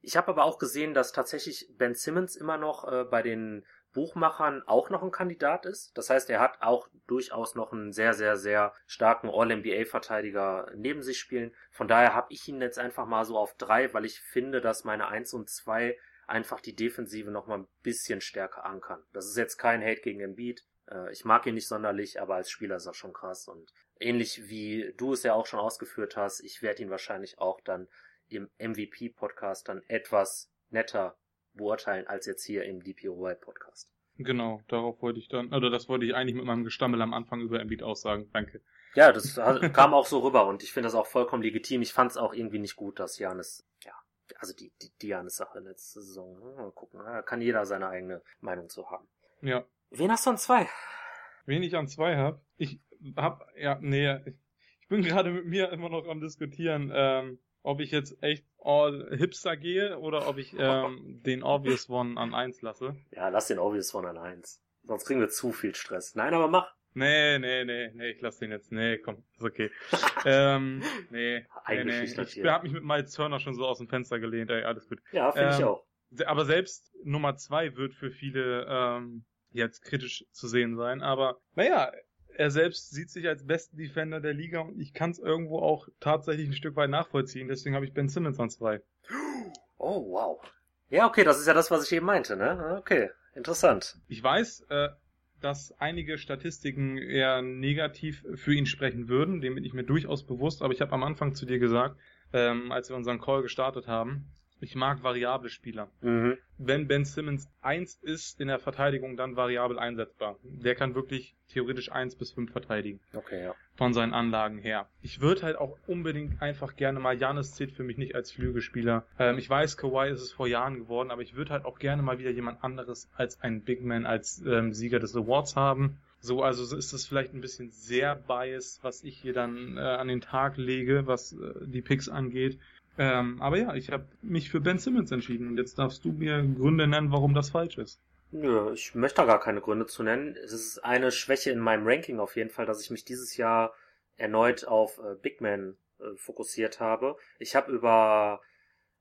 B: Ich habe aber auch gesehen, dass tatsächlich Ben Simmons immer noch äh, bei den Buchmachern auch noch ein Kandidat ist. Das heißt, er hat auch durchaus noch einen sehr, sehr, sehr starken All-NBA-Verteidiger neben sich spielen. Von daher habe ich ihn jetzt einfach mal so auf drei, weil ich finde, dass meine eins und zwei einfach die Defensive noch mal ein bisschen stärker ankern. Das ist jetzt kein Hate gegen Embiid. Äh, ich mag ihn nicht sonderlich, aber als Spieler ist er schon krass. Und ähnlich wie du es ja auch schon ausgeführt hast, ich werde ihn wahrscheinlich auch dann im MVP-Podcast dann etwas netter beurteilen als jetzt hier im DPOY Podcast.
C: Genau, darauf wollte ich dann, oder das wollte ich eigentlich mit meinem Gestammel am Anfang über Embiid aussagen. Danke.
B: Ja, das kam auch so rüber und ich finde das auch vollkommen legitim. Ich fand es auch irgendwie nicht gut, dass Janis, ja, also die, die, die Janis-Sache letzte Saison. Ne? Mal gucken, da kann jeder seine eigene Meinung zu haben.
C: Ja.
B: Wen hast du an zwei?
C: Wen ich an zwei hab? Ich hab, ja, nee, ich bin gerade mit mir immer noch am diskutieren, ähm, ob ich jetzt echt all hipster gehe oder ob ich ähm, den Obvious One an eins lasse.
B: Ja, lass den Obvious One an eins. Sonst kriegen wir zu viel Stress. Nein, aber mach.
C: Nee, nee, nee, nee, ich lass den jetzt. Nee, komm, ist okay. ähm, nee, nee, nee. Ich hab mich mit Miles Turner schon so aus dem Fenster gelehnt, ey, alles gut.
B: Ja, finde ähm, ich auch.
C: Aber selbst Nummer zwei wird für viele ähm, jetzt kritisch zu sehen sein. Aber naja, er selbst sieht sich als besten Defender der Liga und ich kann es irgendwo auch tatsächlich ein Stück weit nachvollziehen. Deswegen habe ich Ben Simmons an zwei.
B: Oh, wow. Ja, okay, das ist ja das, was ich eben meinte, ne? Okay, interessant.
C: Ich weiß, äh, dass einige Statistiken eher negativ für ihn sprechen würden. Dem bin ich mir durchaus bewusst. Aber ich habe am Anfang zu dir gesagt, ähm, als wir unseren Call gestartet haben, ich mag variable Spieler. Mhm. Wenn Ben Simmons eins ist in der Verteidigung, dann variabel einsetzbar. Der kann wirklich theoretisch eins bis fünf verteidigen.
B: Okay, ja.
C: Von seinen Anlagen her. Ich würde halt auch unbedingt einfach gerne mal, Janis zählt für mich nicht als Flügelspieler. Ähm, ich weiß, Kawhi ist es vor Jahren geworden, aber ich würde halt auch gerne mal wieder jemand anderes als ein Big Man, als ähm, Sieger des Awards haben. So, also ist das vielleicht ein bisschen sehr biased, was ich hier dann äh, an den Tag lege, was äh, die Picks angeht. Ähm, aber ja, ich habe mich für Ben Simmons entschieden und jetzt darfst du mir Gründe nennen, warum das falsch ist.
B: Nö, ich möchte da gar keine Gründe zu nennen. Es ist eine Schwäche in meinem Ranking auf jeden Fall, dass ich mich dieses Jahr erneut auf äh, Big Man äh, fokussiert habe. Ich habe über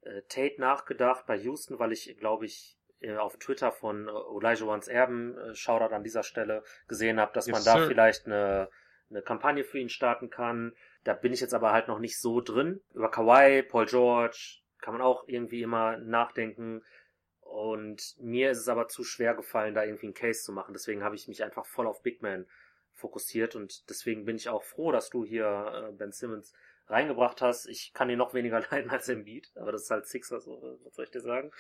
B: äh, Tate nachgedacht bei Houston, weil ich, glaube ich, äh, auf Twitter von äh, Elijah Ones Erben, äh, Shoutout an dieser Stelle, gesehen habe, dass yes, man da sir. vielleicht eine, eine Kampagne für ihn starten kann. Da bin ich jetzt aber halt noch nicht so drin. Über Kawhi, Paul George kann man auch irgendwie immer nachdenken. Und mir ist es aber zu schwer gefallen, da irgendwie einen Case zu machen. Deswegen habe ich mich einfach voll auf Big Man fokussiert und deswegen bin ich auch froh, dass du hier äh, Ben Simmons reingebracht hast. Ich kann ihn noch weniger leiden als Embiid, aber das ist halt Sixer, so, was soll ich dir sagen?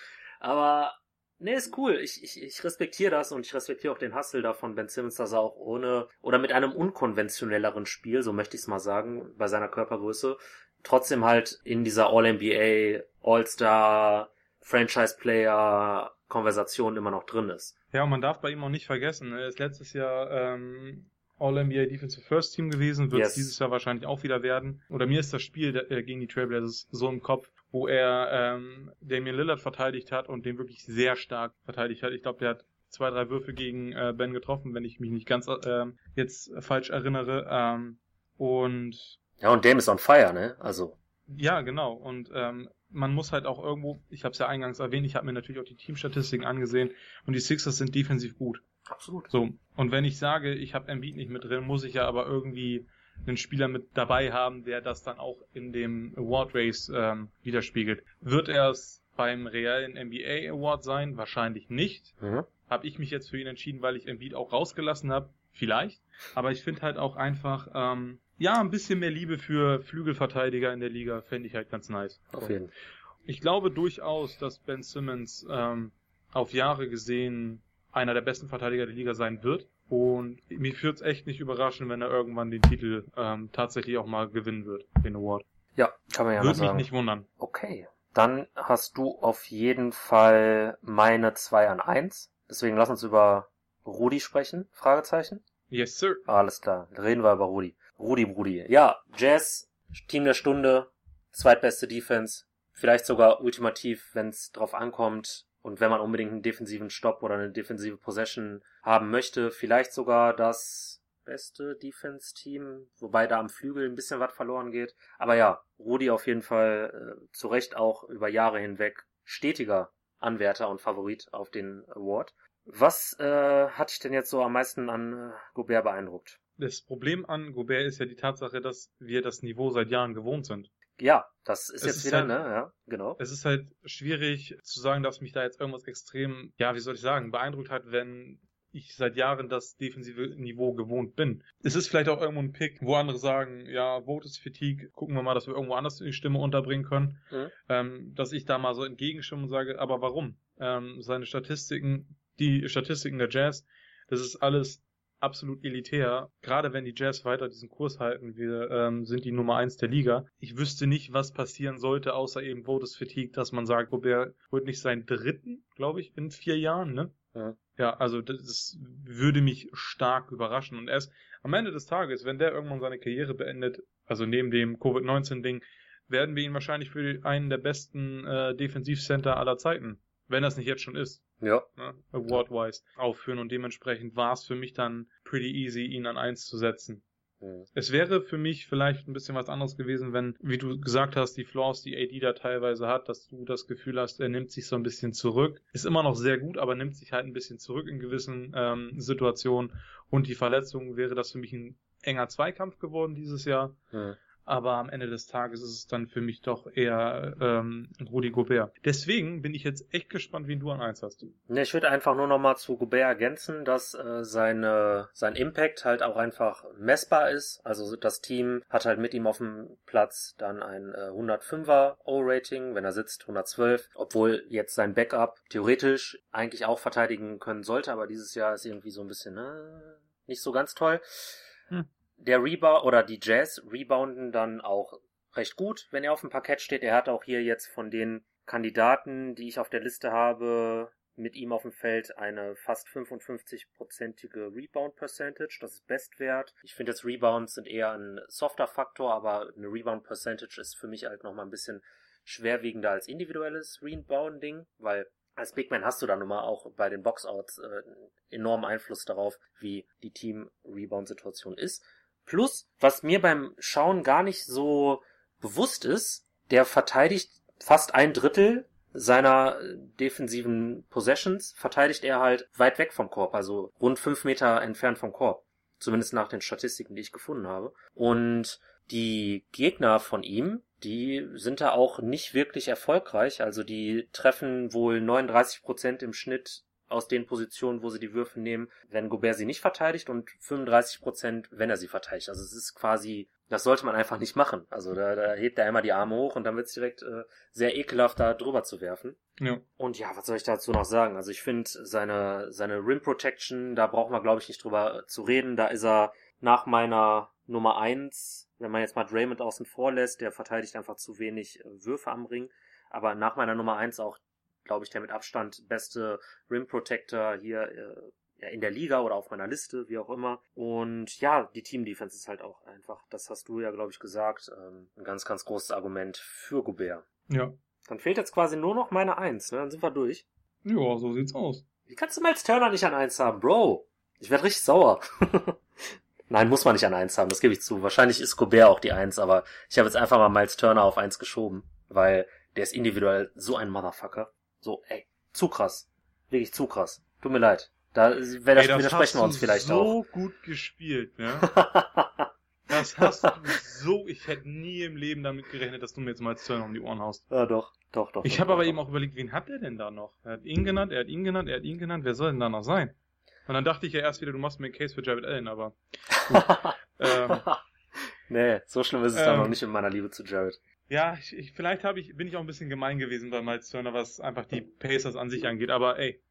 B: Aber Nee, ist cool. Ich, ich, ich respektiere das und ich respektiere auch den Hustle da von Ben Simmons, dass er auch ohne oder mit einem unkonventionelleren Spiel, so möchte ich es mal sagen, bei seiner Körpergröße, trotzdem halt in dieser All-NBA, All-Star, Franchise-Player Konversation immer noch drin ist.
C: Ja, und man darf bei ihm auch nicht vergessen, er ist letztes Jahr ähm, All-NBA Defensive First Team gewesen, wird es yes. dieses Jahr wahrscheinlich auch wieder werden. Oder mir ist das Spiel äh, gegen die Trailblazers so im Kopf, wo er ähm, Damian Lillard verteidigt hat und den wirklich sehr stark verteidigt hat. Ich glaube, der hat zwei, drei Würfe gegen äh, Ben getroffen, wenn ich mich nicht ganz äh, jetzt falsch erinnere. Ähm, und
B: ja, und Dame ist on fire, ne? Also.
C: Ja, genau. Und ähm, man muss halt auch irgendwo, ich habe es ja eingangs erwähnt, ich habe mir natürlich auch die Teamstatistiken angesehen und die Sixers sind defensiv gut.
B: Absolut.
C: So, und wenn ich sage, ich habe Embiid nicht mit drin, muss ich ja aber irgendwie einen Spieler mit dabei haben, der das dann auch in dem Award Race ähm, widerspiegelt. Wird er es beim reellen NBA Award sein? Wahrscheinlich nicht. Mhm. Habe ich mich jetzt für ihn entschieden, weil ich Embiid auch rausgelassen habe? Vielleicht. Aber ich finde halt auch einfach, ähm, ja, ein bisschen mehr Liebe für Flügelverteidiger in der Liga fände ich halt ganz nice.
B: Auf jeden Fall.
C: Ich glaube durchaus, dass Ben Simmons ähm, auf Jahre gesehen einer der besten Verteidiger der Liga sein wird. Und mich würde es echt nicht überraschen, wenn er irgendwann den Titel ähm, tatsächlich auch mal gewinnen wird, den Award.
B: Ja, kann man ja
C: Würde mich nicht wundern.
B: Okay. Dann hast du auf jeden Fall meine 2 an 1. Deswegen lass uns über Rudi sprechen, Fragezeichen.
C: Yes, sir.
B: Alles klar, reden wir über Rudi. Rudi, Brudi. Ja, Jazz, Team der Stunde, zweitbeste Defense, vielleicht sogar ultimativ, wenn es drauf ankommt, und wenn man unbedingt einen defensiven Stopp oder eine defensive Possession haben möchte, vielleicht sogar das beste Defense-Team, wobei da am Flügel ein bisschen was verloren geht. Aber ja, Rudi auf jeden Fall äh, zu Recht auch über Jahre hinweg stetiger Anwärter und Favorit auf den Award. Was äh, hat dich denn jetzt so am meisten an äh, Gobert beeindruckt?
C: Das Problem an Gobert ist ja die Tatsache, dass wir das Niveau seit Jahren gewohnt sind.
B: Ja, das ist es jetzt ist wieder, halt, ne, ja, genau.
C: Es ist halt schwierig zu sagen, dass mich da jetzt irgendwas extrem, ja, wie soll ich sagen, beeindruckt hat, wenn ich seit Jahren das defensive Niveau gewohnt bin. Es ist vielleicht auch irgendwo ein Pick, wo andere sagen, ja, Vote ist Fatigue, gucken wir mal, dass wir irgendwo anders die Stimme unterbringen können. Mhm. Ähm, dass ich da mal so entgegenstimme und sage, aber warum? Ähm, seine Statistiken, die Statistiken der Jazz, das ist alles absolut elitär. Gerade wenn die Jazz weiter diesen Kurs halten, wir ähm, sind die Nummer eins der Liga. Ich wüsste nicht, was passieren sollte, außer eben Votes Fatigue, dass man sagt, Gobert holt nicht seinen dritten, glaube ich, in vier Jahren, ne? Ja. ja, also das würde mich stark überraschen. Und erst am Ende des Tages, wenn der irgendwann seine Karriere beendet, also neben dem Covid-19-Ding, werden wir ihn wahrscheinlich für einen der besten äh, Defensivcenter aller Zeiten, wenn das nicht jetzt schon ist,
B: ja.
C: ne, award-wise, aufführen. Und dementsprechend war es für mich dann pretty easy, ihn an eins zu setzen. Mhm. Es wäre für mich vielleicht ein bisschen was anderes gewesen, wenn, wie du gesagt hast, die Flaws, die AD da teilweise hat, dass du das Gefühl hast, er nimmt sich so ein bisschen zurück. Ist immer noch sehr gut, aber nimmt sich halt ein bisschen zurück in gewissen ähm, Situationen. Und die Verletzung wäre das für mich ein enger Zweikampf geworden dieses Jahr. Mhm aber am Ende des Tages ist es dann für mich doch eher ähm, Rudi Gobert. Deswegen bin ich jetzt echt gespannt, wen du an eins hast.
B: Ne, ich würde einfach nur nochmal zu Gobert ergänzen, dass äh, seine, sein Impact halt auch einfach messbar ist. Also das Team hat halt mit ihm auf dem Platz dann ein äh, 105er O-Rating, wenn er sitzt 112, obwohl jetzt sein Backup theoretisch eigentlich auch verteidigen können sollte, aber dieses Jahr ist irgendwie so ein bisschen äh, nicht so ganz toll. Hm der Rebound oder die Jazz rebounden dann auch recht gut, wenn er auf dem Parkett steht. Er hat auch hier jetzt von den Kandidaten, die ich auf der Liste habe, mit ihm auf dem Feld eine fast 55-prozentige Rebound Percentage. Das ist Bestwert. Ich finde jetzt Rebounds sind eher ein softer Faktor, aber eine Rebound Percentage ist für mich halt nochmal ein bisschen schwerwiegender als individuelles Rebounding, weil als Big Man hast du dann nun mal auch bei den Boxouts äh, enormen Einfluss darauf, wie die Team-Rebound-Situation ist. Plus, was mir beim Schauen gar nicht so bewusst ist, der verteidigt fast ein Drittel seiner defensiven Possessions, verteidigt er halt weit weg vom Korb, also rund fünf Meter entfernt vom Korb. Zumindest nach den Statistiken, die ich gefunden habe. Und die Gegner von ihm, die sind da auch nicht wirklich erfolgreich. Also die treffen wohl 39 Prozent im Schnitt aus den Positionen, wo sie die Würfe nehmen, wenn Gobert sie nicht verteidigt und 35 Prozent, wenn er sie verteidigt. Also es ist quasi, das sollte man einfach nicht machen. Also da, da hebt er einmal die Arme hoch und dann wird es direkt äh, sehr ekelhaft, da drüber zu werfen.
C: Ja.
B: Und ja, was soll ich dazu noch sagen? Also ich finde seine, seine Rim Protection, da brauchen wir glaube ich nicht drüber zu reden. Da ist er nach meiner Nummer eins, wenn man jetzt mal Draymond außen vor lässt, der verteidigt einfach zu wenig äh, Würfe am Ring. Aber nach meiner Nummer eins auch glaube ich, der mit Abstand beste Rim Protector hier äh, ja, in der Liga oder auf meiner Liste, wie auch immer. Und ja, die Team Defense ist halt auch einfach, das hast du ja, glaube ich, gesagt, ähm, ein ganz, ganz großes Argument für Gobert.
C: Ja.
B: Dann fehlt jetzt quasi nur noch meine Eins, ne? Dann sind wir durch.
C: Ja, so sieht's aus.
B: Wie kannst du Miles Turner nicht an Eins haben, Bro? Ich werde richtig sauer. Nein, muss man nicht an Eins haben, das gebe ich zu. Wahrscheinlich ist Gobert auch die Eins, aber ich habe jetzt einfach mal Miles Turner auf Eins geschoben, weil der ist individuell so ein Motherfucker. So, ey, zu krass. Wirklich zu krass. Tut mir leid. Da, das widersprechen wir uns vielleicht
C: so
B: auch.
C: so gut gespielt, ne? das hast du so, ich hätte nie im Leben damit gerechnet, dass du mir jetzt mal Turner um die Ohren haust.
B: Ja, doch, doch, doch.
C: Ich habe aber eben auch überlegt, wen hat der denn da noch? Er hat ihn genannt, er hat ihn genannt, er hat ihn genannt, wer soll denn da noch sein? Und dann dachte ich ja erst wieder, du machst mir einen Case für Jared Allen, aber.
B: ähm, nee, so schlimm ist es ähm, dann noch nicht in meiner Liebe zu Jared.
C: Ja, ich, ich, vielleicht habe ich, bin ich auch ein bisschen gemein gewesen bei Miles Turner, was einfach die Pacers an sich angeht, aber ey,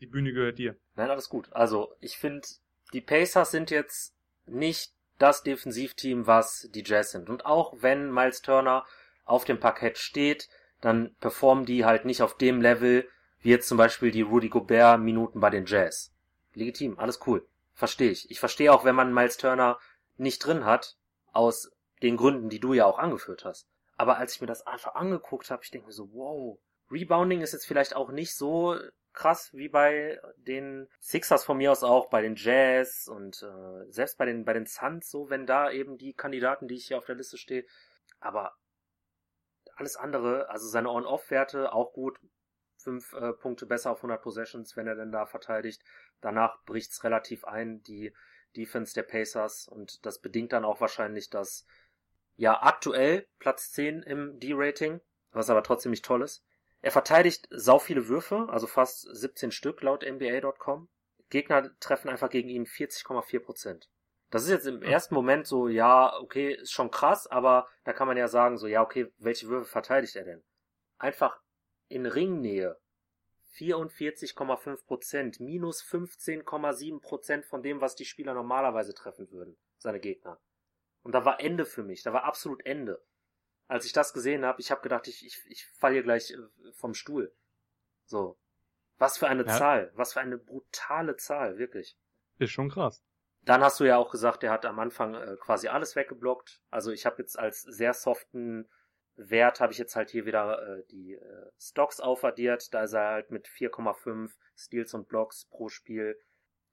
C: die Bühne gehört dir.
B: Nein, alles gut. Also, ich finde, die Pacers sind jetzt nicht das Defensivteam, was die Jazz sind. Und auch wenn Miles Turner auf dem Parkett steht, dann performen die halt nicht auf dem Level, wie jetzt zum Beispiel die Rudy Gobert Minuten bei den Jazz. Legitim, alles cool. Verstehe ich. Ich verstehe auch, wenn man Miles Turner nicht drin hat, aus den Gründen, die du ja auch angeführt hast. Aber als ich mir das einfach angeguckt habe, ich denke mir so, wow, Rebounding ist jetzt vielleicht auch nicht so krass wie bei den Sixers von mir aus auch, bei den Jazz und äh, selbst bei den bei den Suns so, wenn da eben die Kandidaten, die ich hier auf der Liste stehe, aber alles andere, also seine On-Off-Werte auch gut, fünf äh, Punkte besser auf 100 Possessions, wenn er denn da verteidigt. Danach bricht's relativ ein, die Defense der Pacers und das bedingt dann auch wahrscheinlich, dass ja aktuell Platz 10 im D-Rating, was aber trotzdem nicht toll ist. Er verteidigt sau viele Würfe, also fast 17 Stück laut NBA.com. Gegner treffen einfach gegen ihn 40,4 Prozent. Das ist jetzt im ersten Moment so, ja, okay, ist schon krass, aber da kann man ja sagen, so, ja, okay, welche Würfe verteidigt er denn? Einfach in Ringnähe 44,5 Prozent, minus 15,7 Prozent von dem, was die Spieler normalerweise treffen würden, seine Gegner. Und da war Ende für mich, da war absolut Ende. Als ich das gesehen habe, ich habe gedacht, ich, ich, ich falle hier gleich äh, vom Stuhl. So. Was für eine ja. Zahl, was für eine brutale Zahl, wirklich.
C: Ist schon krass.
B: Dann hast du ja auch gesagt, er hat am Anfang äh, quasi alles weggeblockt. Also ich habe jetzt als sehr soften Wert habe ich jetzt halt hier wieder äh, die äh, Stocks aufaddiert. Da ist er halt mit 4,5 Steals und Blocks pro Spiel.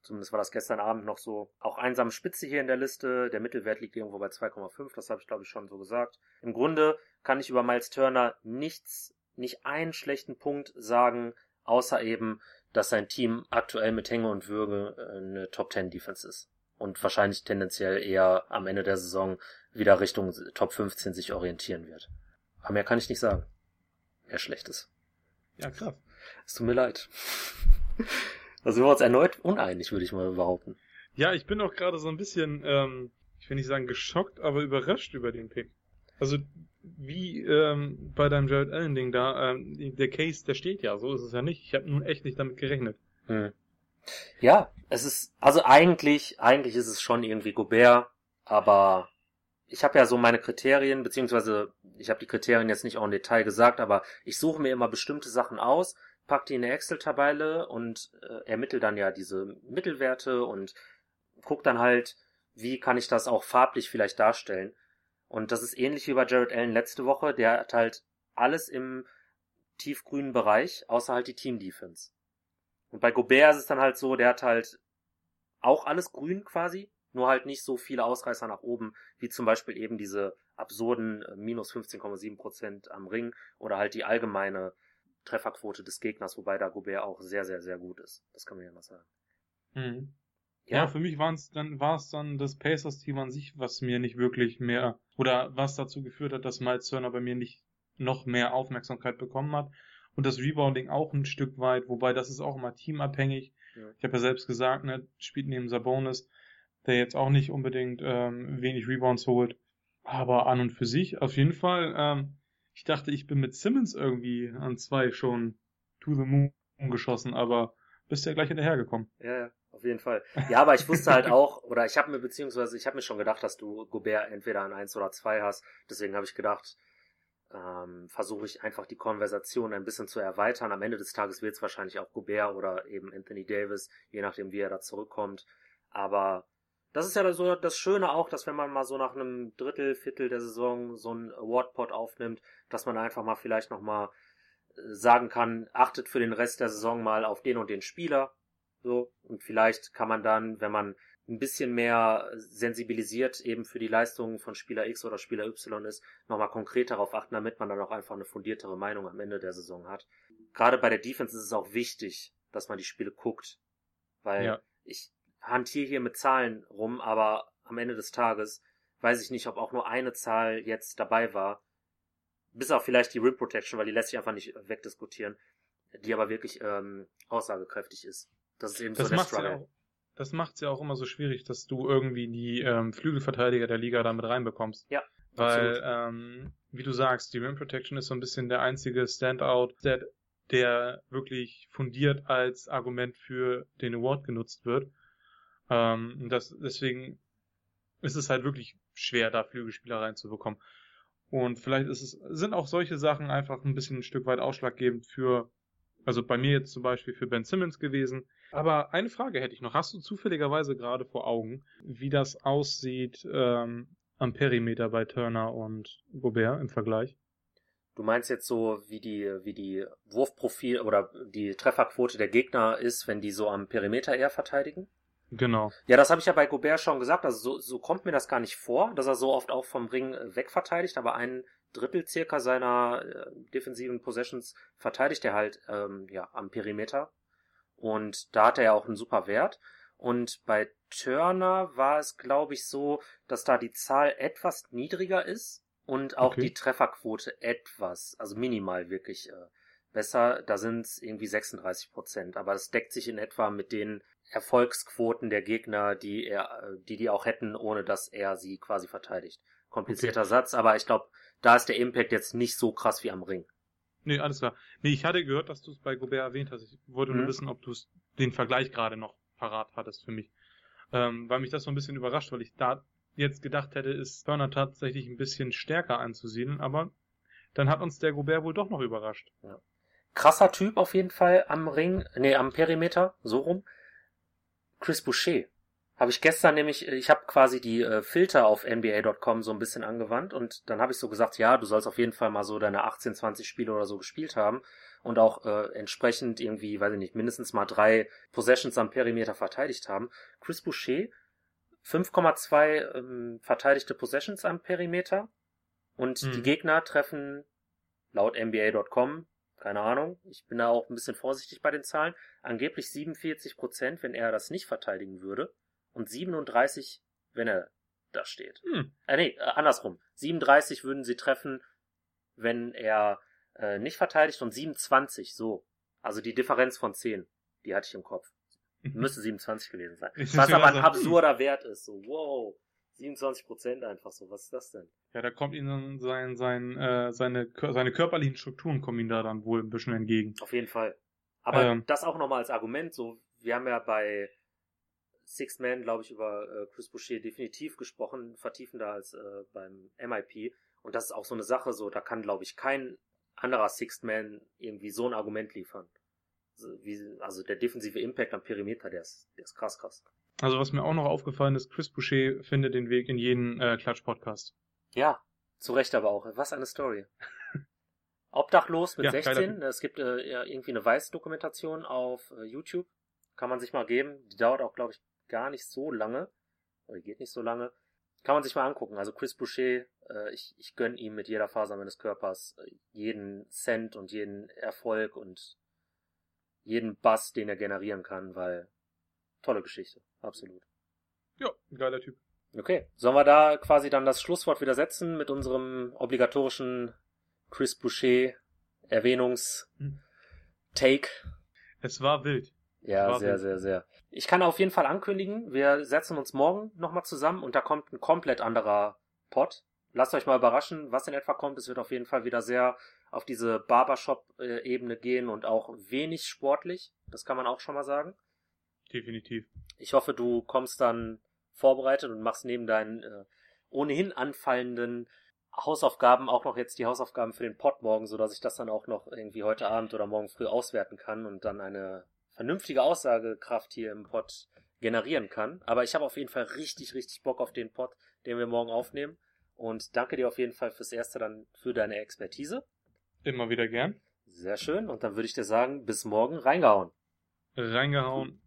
B: Zumindest war das gestern Abend noch so. Auch einsame Spitze hier in der Liste. Der Mittelwert liegt irgendwo bei 2,5. Das habe ich glaube ich schon so gesagt. Im Grunde kann ich über Miles Turner nichts, nicht einen schlechten Punkt sagen, außer eben, dass sein Team aktuell mit Hänge und Würge äh, eine Top 10 Defense ist. Und wahrscheinlich tendenziell eher am Ende der Saison wieder Richtung Top 15 sich orientieren wird. Aber mehr kann ich nicht sagen. Mehr Schlechtes.
C: Ja, krass.
B: Es tut mir leid. Da sind wir uns erneut uneinig, würde ich mal behaupten.
C: Ja, ich bin auch gerade so ein bisschen, ähm, ich will nicht sagen geschockt, aber überrascht über den Pick. Also wie ähm, bei deinem Jared Allen Ding da, ähm, der Case, der steht ja, so ist es ja nicht. Ich habe nun echt nicht damit gerechnet. Hm.
B: Ja, es ist, also eigentlich, eigentlich ist es schon irgendwie Gobert, aber ich habe ja so meine Kriterien, beziehungsweise ich habe die Kriterien jetzt nicht auch im Detail gesagt, aber ich suche mir immer bestimmte Sachen aus, pack die in eine Excel-Tabelle und äh, ermittle dann ja diese Mittelwerte und guck dann halt, wie kann ich das auch farblich vielleicht darstellen. Und das ist ähnlich wie bei Jared Allen letzte Woche, der hat halt alles im tiefgrünen Bereich, außer halt die Team-Defense. Und bei Gobert ist es dann halt so, der hat halt auch alles grün quasi, nur halt nicht so viele Ausreißer nach oben, wie zum Beispiel eben diese absurden äh, minus 15,7 Prozent am Ring oder halt die allgemeine Trefferquote des Gegners, wobei da Gobert auch sehr, sehr, sehr gut ist. Das kann man ja mal sagen.
C: Mhm. Ja. ja, für mich war es dann, dann das Pacers-Team an sich, was mir nicht wirklich mehr, oder was dazu geführt hat, dass Miles Turner bei mir nicht noch mehr Aufmerksamkeit bekommen hat. Und das Rebounding auch ein Stück weit, wobei das ist auch immer teamabhängig. Ja. Ich habe ja selbst gesagt, ne, spielt neben Sabonis, der jetzt auch nicht unbedingt ähm, wenig Rebounds holt. Aber an und für sich auf jeden Fall ähm, ich dachte, ich bin mit Simmons irgendwie an zwei schon to the moon geschossen, aber bist ja gleich hinterhergekommen.
B: Ja, auf jeden Fall. Ja, aber ich wusste halt auch, oder ich habe mir beziehungsweise, ich habe mir schon gedacht, dass du Gobert entweder an eins oder zwei hast. Deswegen habe ich gedacht, ähm, versuche ich einfach die Konversation ein bisschen zu erweitern. Am Ende des Tages wird es wahrscheinlich auch Gobert oder eben Anthony Davis, je nachdem wie er da zurückkommt. Aber das ist ja so das Schöne auch, dass wenn man mal so nach einem Drittel, Viertel der Saison so ein Awardpot aufnimmt, dass man einfach mal vielleicht nochmal äh, sagen kann, achtet für den Rest der Saison mal auf den und den Spieler. So. Und vielleicht kann man dann, wenn man ein bisschen mehr sensibilisiert eben für die Leistungen von Spieler X oder Spieler Y ist, nochmal konkret darauf achten, damit man dann auch einfach eine fundiertere Meinung am Ende der Saison hat. Gerade bei der Defense ist es auch wichtig, dass man die Spiele guckt. Weil ja. ich, hantiere hier mit Zahlen rum, aber am Ende des Tages weiß ich nicht, ob auch nur eine Zahl jetzt dabei war. Bis auf vielleicht die Rim Protection, weil die lässt sich einfach nicht wegdiskutieren, die aber wirklich ähm, aussagekräftig ist. Das ist eben das so der Struggle.
C: Ja auch, das macht's ja auch immer so schwierig, dass du irgendwie die ähm, Flügelverteidiger der Liga damit reinbekommst.
B: Ja.
C: Weil, ähm, wie du sagst, die Rim Protection ist so ein bisschen der einzige Standout, der, der wirklich fundiert als Argument für den Award genutzt wird. Ähm, das, deswegen ist es halt wirklich schwer, da Flügelspieler reinzubekommen. Und vielleicht ist es, sind auch solche Sachen einfach ein bisschen ein Stück weit ausschlaggebend für, also bei mir jetzt zum Beispiel für Ben Simmons gewesen. Aber eine Frage hätte ich noch. Hast du zufälligerweise gerade vor Augen, wie das aussieht ähm, am Perimeter bei Turner und Gobert im Vergleich?
B: Du meinst jetzt so, wie die, wie die Wurfprofil oder die Trefferquote der Gegner ist, wenn die so am Perimeter eher verteidigen?
C: Genau.
B: Ja, das habe ich ja bei Gobert schon gesagt. Also so, so kommt mir das gar nicht vor, dass er so oft auch vom Ring äh, wegverteidigt, aber ein Drittel circa seiner äh, defensiven Possessions verteidigt er halt ähm, ja am Perimeter. Und da hat er ja auch einen super Wert. Und bei Turner war es, glaube ich, so, dass da die Zahl etwas niedriger ist und auch okay. die Trefferquote etwas, also minimal wirklich äh, besser. Da sind es irgendwie 36 Prozent, aber das deckt sich in etwa mit den Erfolgsquoten der Gegner, die er, die die auch hätten, ohne dass er sie quasi verteidigt. Komplizierter okay. Satz, aber ich glaube, da ist der Impact jetzt nicht so krass wie am Ring.
C: Nee, alles klar. Nee, ich hatte gehört, dass du es bei Gobert erwähnt hast. Ich wollte nur
B: Mhm.
C: wissen, ob du es den Vergleich gerade noch parat hattest für mich. Ähm, weil mich das so ein bisschen überrascht, weil ich da jetzt gedacht hätte, ist Turner tatsächlich ein bisschen stärker anzusiedeln, aber dann hat uns der Gobert wohl doch noch überrascht.
B: Krasser Typ auf jeden Fall am Ring, nee, am Perimeter, so rum. Chris Boucher. Habe ich gestern nämlich, ich habe quasi die äh, Filter auf NBA.com so ein bisschen angewandt und dann habe ich so gesagt, ja, du sollst auf jeden Fall mal so deine 18, 20 Spiele oder so gespielt haben und auch äh, entsprechend irgendwie, weiß ich nicht, mindestens mal drei Possessions am Perimeter verteidigt haben. Chris Boucher, 5,2 ähm, verteidigte Possessions am Perimeter und
C: Mhm.
B: die Gegner treffen laut NBA.com keine Ahnung. Ich bin da auch ein bisschen vorsichtig bei den Zahlen. Angeblich 47 Prozent, wenn er das nicht verteidigen würde. Und 37, wenn er da steht.
C: Hm.
B: Äh, nee, äh, andersrum. 37 würden sie treffen, wenn er äh, nicht verteidigt und 27, so. Also die Differenz von 10, die hatte ich im Kopf. Müsste 27 gewesen sein.
C: Ich
B: Was aber ein
C: gesagt,
B: absurder Wert ist. So, wow. 27 Prozent einfach so. Was ist das denn?
C: Ja, da kommt ihnen sein, sein, äh, seine, seine körperlichen Strukturen kommen ihnen da dann wohl ein bisschen entgegen.
B: Auf jeden Fall. Aber
C: Ähm.
B: das auch nochmal als Argument, so, wir haben ja bei Six Man, glaube ich, über äh, Chris Boucher definitiv gesprochen, vertiefender als äh, beim MIP. Und das ist auch so eine Sache, so, da kann, glaube ich, kein anderer Sixth Man irgendwie so ein Argument liefern. Also, wie, also der defensive Impact am Perimeter, der ist, der ist krass, krass.
C: Also was mir auch noch aufgefallen ist, Chris Boucher findet den Weg in jeden äh, Klatsch-Podcast.
B: Ja, zu Recht aber auch. Was eine Story. Obdachlos mit
C: Ja, geiler
B: 16. Es gibt äh, ja, irgendwie eine Weiß-Dokumentation auf äh, YouTube. Kann man sich mal geben. Die dauert auch, glaube ich, gar nicht so lange. Oder die geht nicht so lange. Kann man sich mal angucken. Also Chris Boucher, äh, ich, ich gönn ihm mit jeder Faser meines Körpers äh, jeden Cent und jeden Erfolg und jeden Bass, den er generieren kann, weil tolle Geschichte. Absolut.
C: Ja, ein geiler Typ.
B: Okay, sollen wir da quasi dann das Schlusswort wieder setzen mit unserem obligatorischen Chris Boucher Erwähnungs-Take?
C: Es war wild.
B: Ja,
C: War
B: sehr,
C: wild.
B: sehr, sehr. Ich kann auf jeden Fall ankündigen, wir setzen uns morgen nochmal zusammen und da kommt ein komplett anderer Pod. Lasst euch mal überraschen, was in etwa kommt. Es wird auf jeden Fall wieder sehr auf diese Barbershop-Ebene gehen und auch wenig sportlich. Das kann man auch schon mal sagen.
C: Definitiv.
B: Ich hoffe, du kommst dann vorbereitet und machst neben deinen äh, ohnehin anfallenden Hausaufgaben auch noch jetzt die Hausaufgaben für den Pod morgen, sodass ich das dann auch noch irgendwie heute Abend oder morgen früh auswerten kann und dann eine vernünftige Aussagekraft hier im Pod generieren kann. Aber ich habe auf jeden Fall richtig, richtig Bock auf den Pod, den wir morgen aufnehmen. Und danke dir auf jeden Fall fürs Erste dann für deine Expertise.
C: Immer wieder gern.
B: Sehr schön. Und dann würde ich dir sagen, bis morgen reingehauen.
C: Reingehauen.